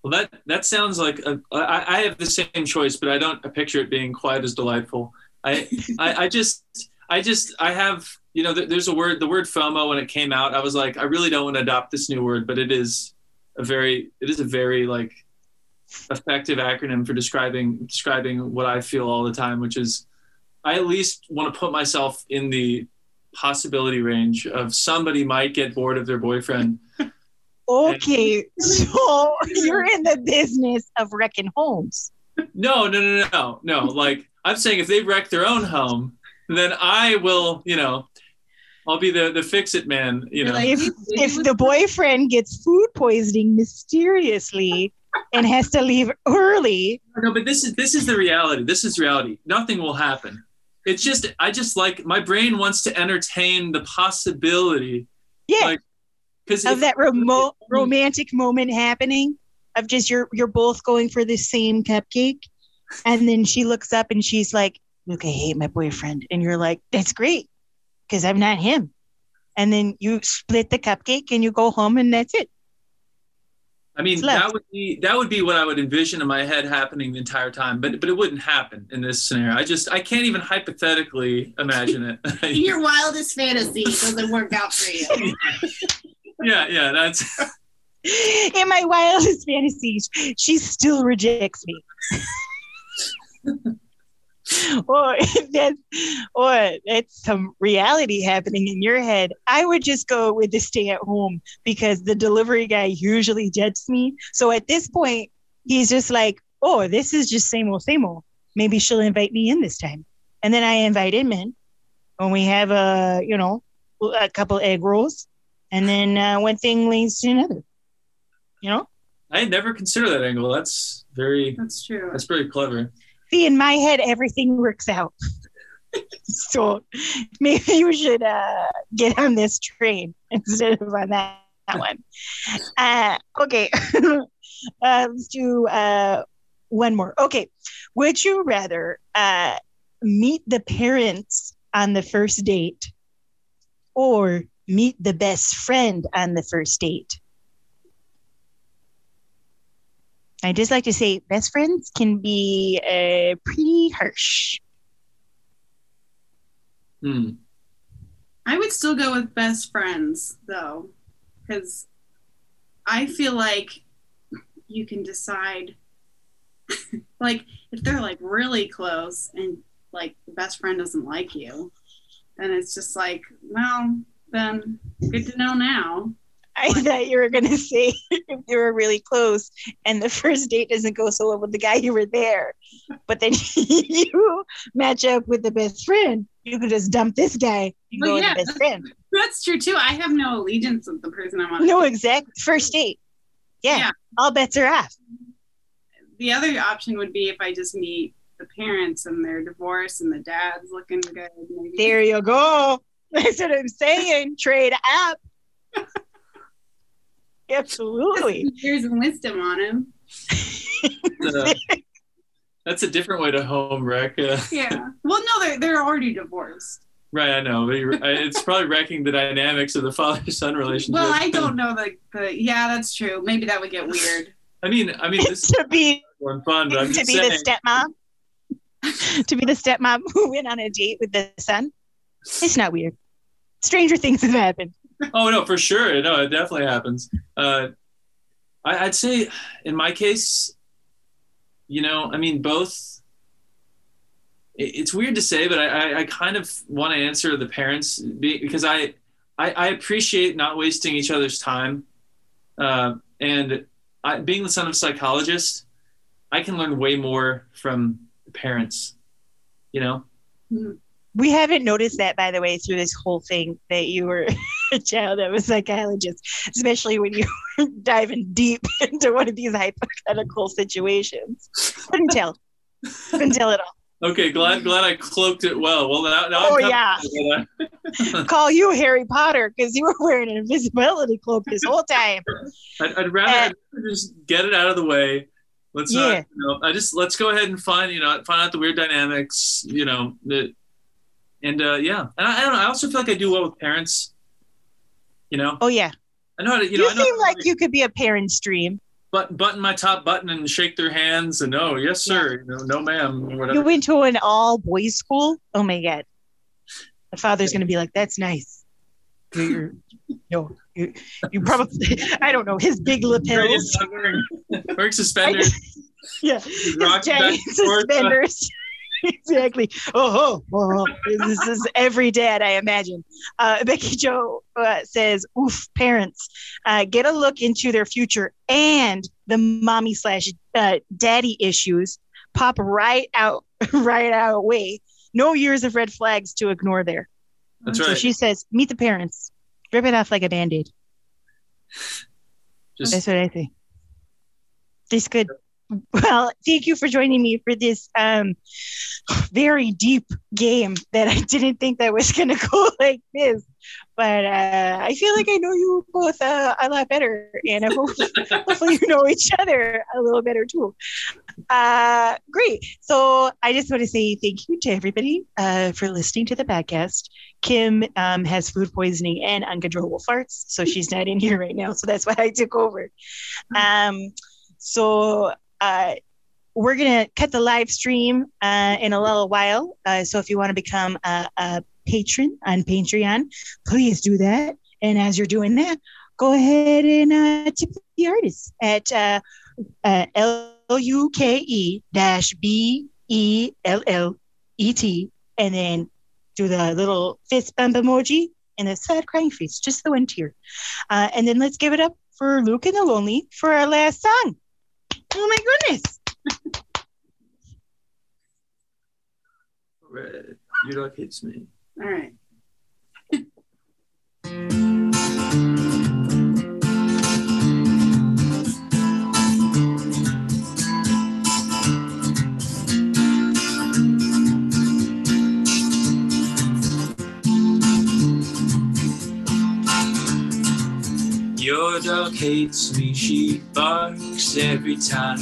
Well, that that sounds like a, I, I have the same choice, but I don't picture it being quite as delightful. I, I, I just, I just, I have, you know, there- there's a word, the word FOMO when it came out. I was like, I really don't want to adopt this new word, but it is a very, it is a very like effective acronym for describing describing what I feel all the time, which is, I at least want to put myself in the possibility range of somebody might get bored of their boyfriend Okay, so <laughs> you're in the business of wrecking homes. No, no, no, no, no. Like I'm saying, if they wreck their own home, then I will, you know, I'll be the the fix it man. You know, If if the boyfriend gets food poisoning mysteriously and has to leave early, no, but this is this is the reality. This is reality. Nothing will happen. It's just I just like my brain wants to entertain the possibility yeah, Like, because of that remote romantic moment happening of just you're you're both going for the same cupcake and then she looks up and she's like "Look, I hate my boyfriend. And you're like, that's great because I'm not him. And then you split the cupcake and you go home and that's it. I mean, that would be that would be what I would envision in my head happening the entire time, but but it wouldn't happen in this scenario. I just I can't even hypothetically imagine it. <laughs> your wildest fantasy doesn't work out for you. <laughs> yeah, yeah, that's <laughs> In my wildest fantasies, she still rejects me. <laughs> or that's or that's some reality happening in your head. I would just go with the stay at home because the delivery guy usually judges me. So at this point, he's just like, oh, this is just same old, same old. Maybe she'll invite me in this time. And then I invite him in when we have a, you know, a couple egg rolls. And then uh, one thing leads to another. You know? I never consider that angle. That's very That's true. that's very clever. See, in my head, everything works out. <laughs> so maybe you should uh, get on this train instead of on that, that one. Uh, okay. <laughs> uh, let's do uh, one more. Okay. Would you rather uh, meet the parents on the first date or meet the best friend on the first date? I just like to say best friends can be uh, pretty harsh. Hmm. I would still go with best friends though, because I feel like you can decide. <laughs> like if they're like really close and like the best friend doesn't like you, then it's just like, well, then good to know now. I thought you were going <laughs> to say if they were really close and the first date doesn't go so well with the guy you were there, but then <laughs> you match up with the best friend, you could just dump this guy and Well, go yeah. with the best friend. That's true too. I have no allegiance with the person I'm on. No, exact first date. Yeah, Yeah. all bets are off. The other option would be if I just meet the parents and they're divorced and the dad's looking good. Maybe. There you go. <laughs> That's what I'm saying. Trade up. <laughs> Absolutely. Years of wisdom on him. Uh, that's a different way to home wreck. Uh, <laughs> Yeah. Well, no, they're they're already divorced. right, I know. But you're, it's probably wrecking the dynamics of the father-son relationship. Well, I don't know the, the yeah, that's true. Maybe that would get weird. I mean, I mean, this is to be fun, but I'm to just be saying. the stepmom. to be the stepmom who went on a date with the son. It's not weird. Stranger things have happened. Oh no, for sure. No, it definitely happens. Uh, I, I'd say, in my case, you know, I mean, both. it- It's weird to say, but I, I, I kind of want to answer the parents be- because I, I, I appreciate not wasting each other's time, uh, and I, being the son of a psychologist, I can learn way more from parents. You know, We haven't noticed that, by the way, through this whole thing that you were <laughs> a child of a psychologist, especially when you <laughs> were diving deep <laughs> into one of these hypothetical situations. Couldn't tell. Couldn't tell at all. okay, glad glad I cloaked it well. Well, now, now Oh, I'm yeah. that. Call you Harry Potter because you were wearing an invisibility cloak this whole time. I'd, I'd rather Uh, just get it out of the way. Let's Yeah. not, you know, I just let's go ahead and find, you know, find out the weird dynamics, you know, that, and uh, yeah, and I, I don't know. I also feel like I do well with parents. You know, Oh, yeah. I know how to, you, You, know, seem how to like you could be a parent stream. button, button my top button and shake their hands and oh yes sir, you know, no ma'am, or You went to an all boys school. Oh my god, the father's gonna be like, "That's nice." You're, no, you, you probably, I don't know, his big lapels. wearing, wearing suspenders, <laughs> Yeah, his giant suspenders. <laughs> exactly. Oh, oh, oh, this is every dad, I imagine. Uh, <laughs> Becky Jo uh, says, "Oof, parents, uh, get a look into their future and the mommy slash uh, daddy issues pop right out, <laughs> right out way. No years of red flags to ignore there." That's So right. she says, "Meet the parents, rip it off like a band-aid." Just That's what I think. This good. Well, thank you for joining me for this um, very deep game that I didn't think that was going <laughs> to go like this. But uh, I feel like I know you both uh, a lot better, and I hope <laughs> hopefully you know each other a little better too. Uh, great. So I just want to say thank you to everybody uh, for listening to the podcast. Kim um, has food poisoning and uncontrollable farts, so she's not in here right now. So that's why I took over. Um, so uh, we're gonna cut the live stream uh, in a little while. Uh, so if you want to become a, a patron on Patreon, please do that. And as you're doing that, go ahead and uh, tip the artist at uh, uh, L U K E dash B E L L E T, and then do the little fist bump emoji and a sad crying face, just the one tear. And then let's give it up for Luke and the Lonely for our last song. Oh my goodness. Red. Your dog hits me. All right. <laughs> Your dog hates me, she barks every time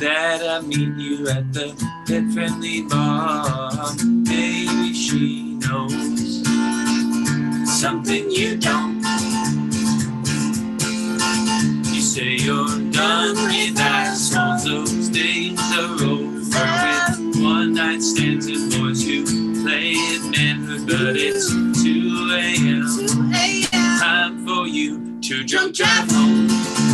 that I meet you at the pet friendly bar. Maybe she knows something you don't. You say you're done with assholes, those days are over with one night stands and boys who play at manhood, but it's 2 a.m. Time for you to drunk drive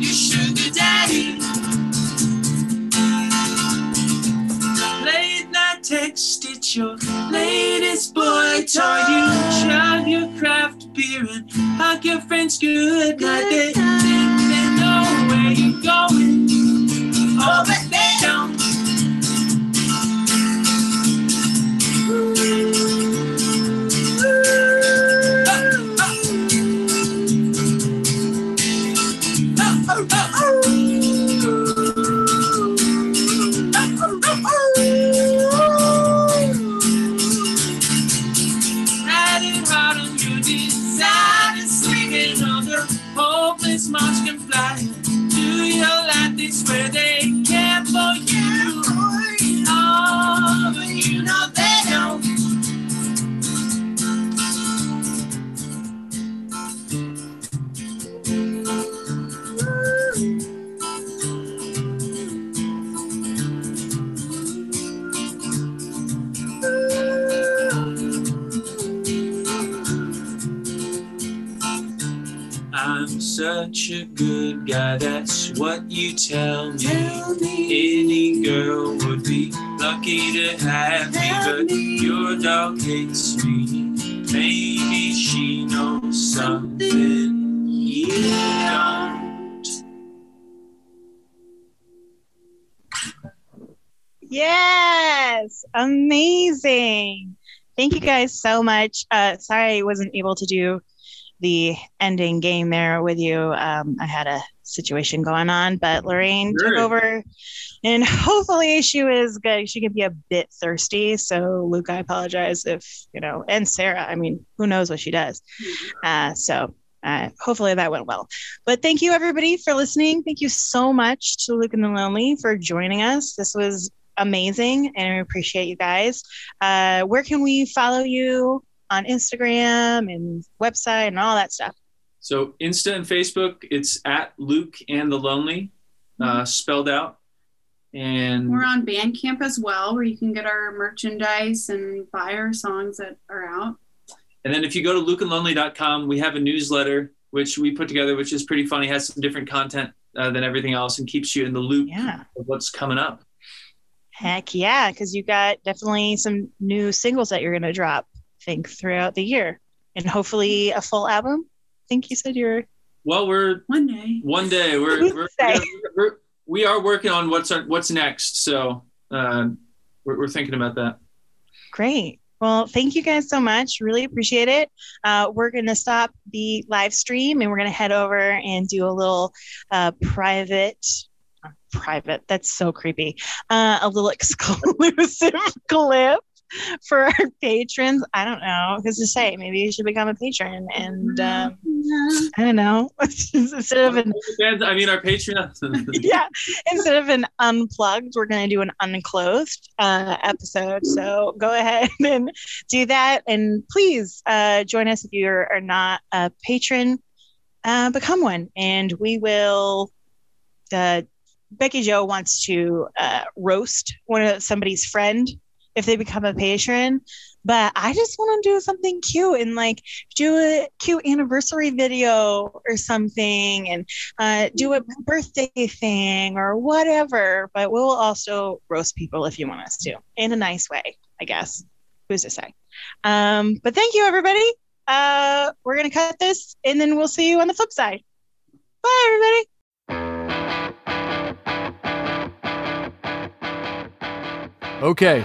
your sugar daddy? Late night your latest boy toy. You your craft beer and hug your friends good night. You tell me. Any girl would be lucky to have me, but your dog hates me. Maybe she knows something you don't. Yes, amazing. Thank you guys so much. Uh, sorry I wasn't able to do the ending game there with you. Um, I had a situation going on, but Lorraine took over, and <laughs> hopefully she was good. She could be a bit thirsty, so Luke, I apologize if you know, and Sarah. I mean, who knows what she does? Uh, so. Uh, hopefully that went well. But thank you everybody for listening. Thank you so much to Luke and the Lonely for joining us. This was amazing and we appreciate you guys. Uh, where can we follow you on Instagram and website and all that stuff? So Insta and Facebook, it's at Luke and the Lonely, uh, spelled out. And We're on Bandcamp as well, where you can get our merchandise and buy our songs that are out. And then if you go to lukeandlonely.com, we have a newsletter which we put together, which is pretty funny, has some different content uh, than everything else and keeps you in the loop Yeah. of what's coming up. Heck yeah, because you got definitely some new singles that you're going to drop, I think, throughout the year. And hopefully a full album. I think you said you're Well, we're One day. one day we're, we're, <laughs> Say. we're, we are working on what's our, what's next. So uh, we're, we're thinking about that. great. Well, thank you guys so much. Really appreciate it. Uh, we're going to stop the live stream and we're going to head over and do a little uh, private. Private. That's so creepy. Uh, a little <laughs> exclusive clip <laughs> for our patrons. I don't know. Because to say maybe you should become a patron and um, I don't know. <laughs> Instead of an I mean, our Patreon. <laughs> yeah. Instead of an unplugged we're going to do an unclothed uh, episode. So go ahead and do that. And please uh, join us if you are are not a patron. Uh, become one. And we will uh, Becky Jo wants to uh, roast one of somebody's friend if they become a patron but i just want to do something cute and like do a cute anniversary video or something and uh, do a birthday thing or whatever. But we'll also roast people if you want us to in a nice way, I guess. Who's to say? Um, but thank you, everybody. Uh, we're going to cut this and then we'll see you on the flip side. Bye, everybody. Okay,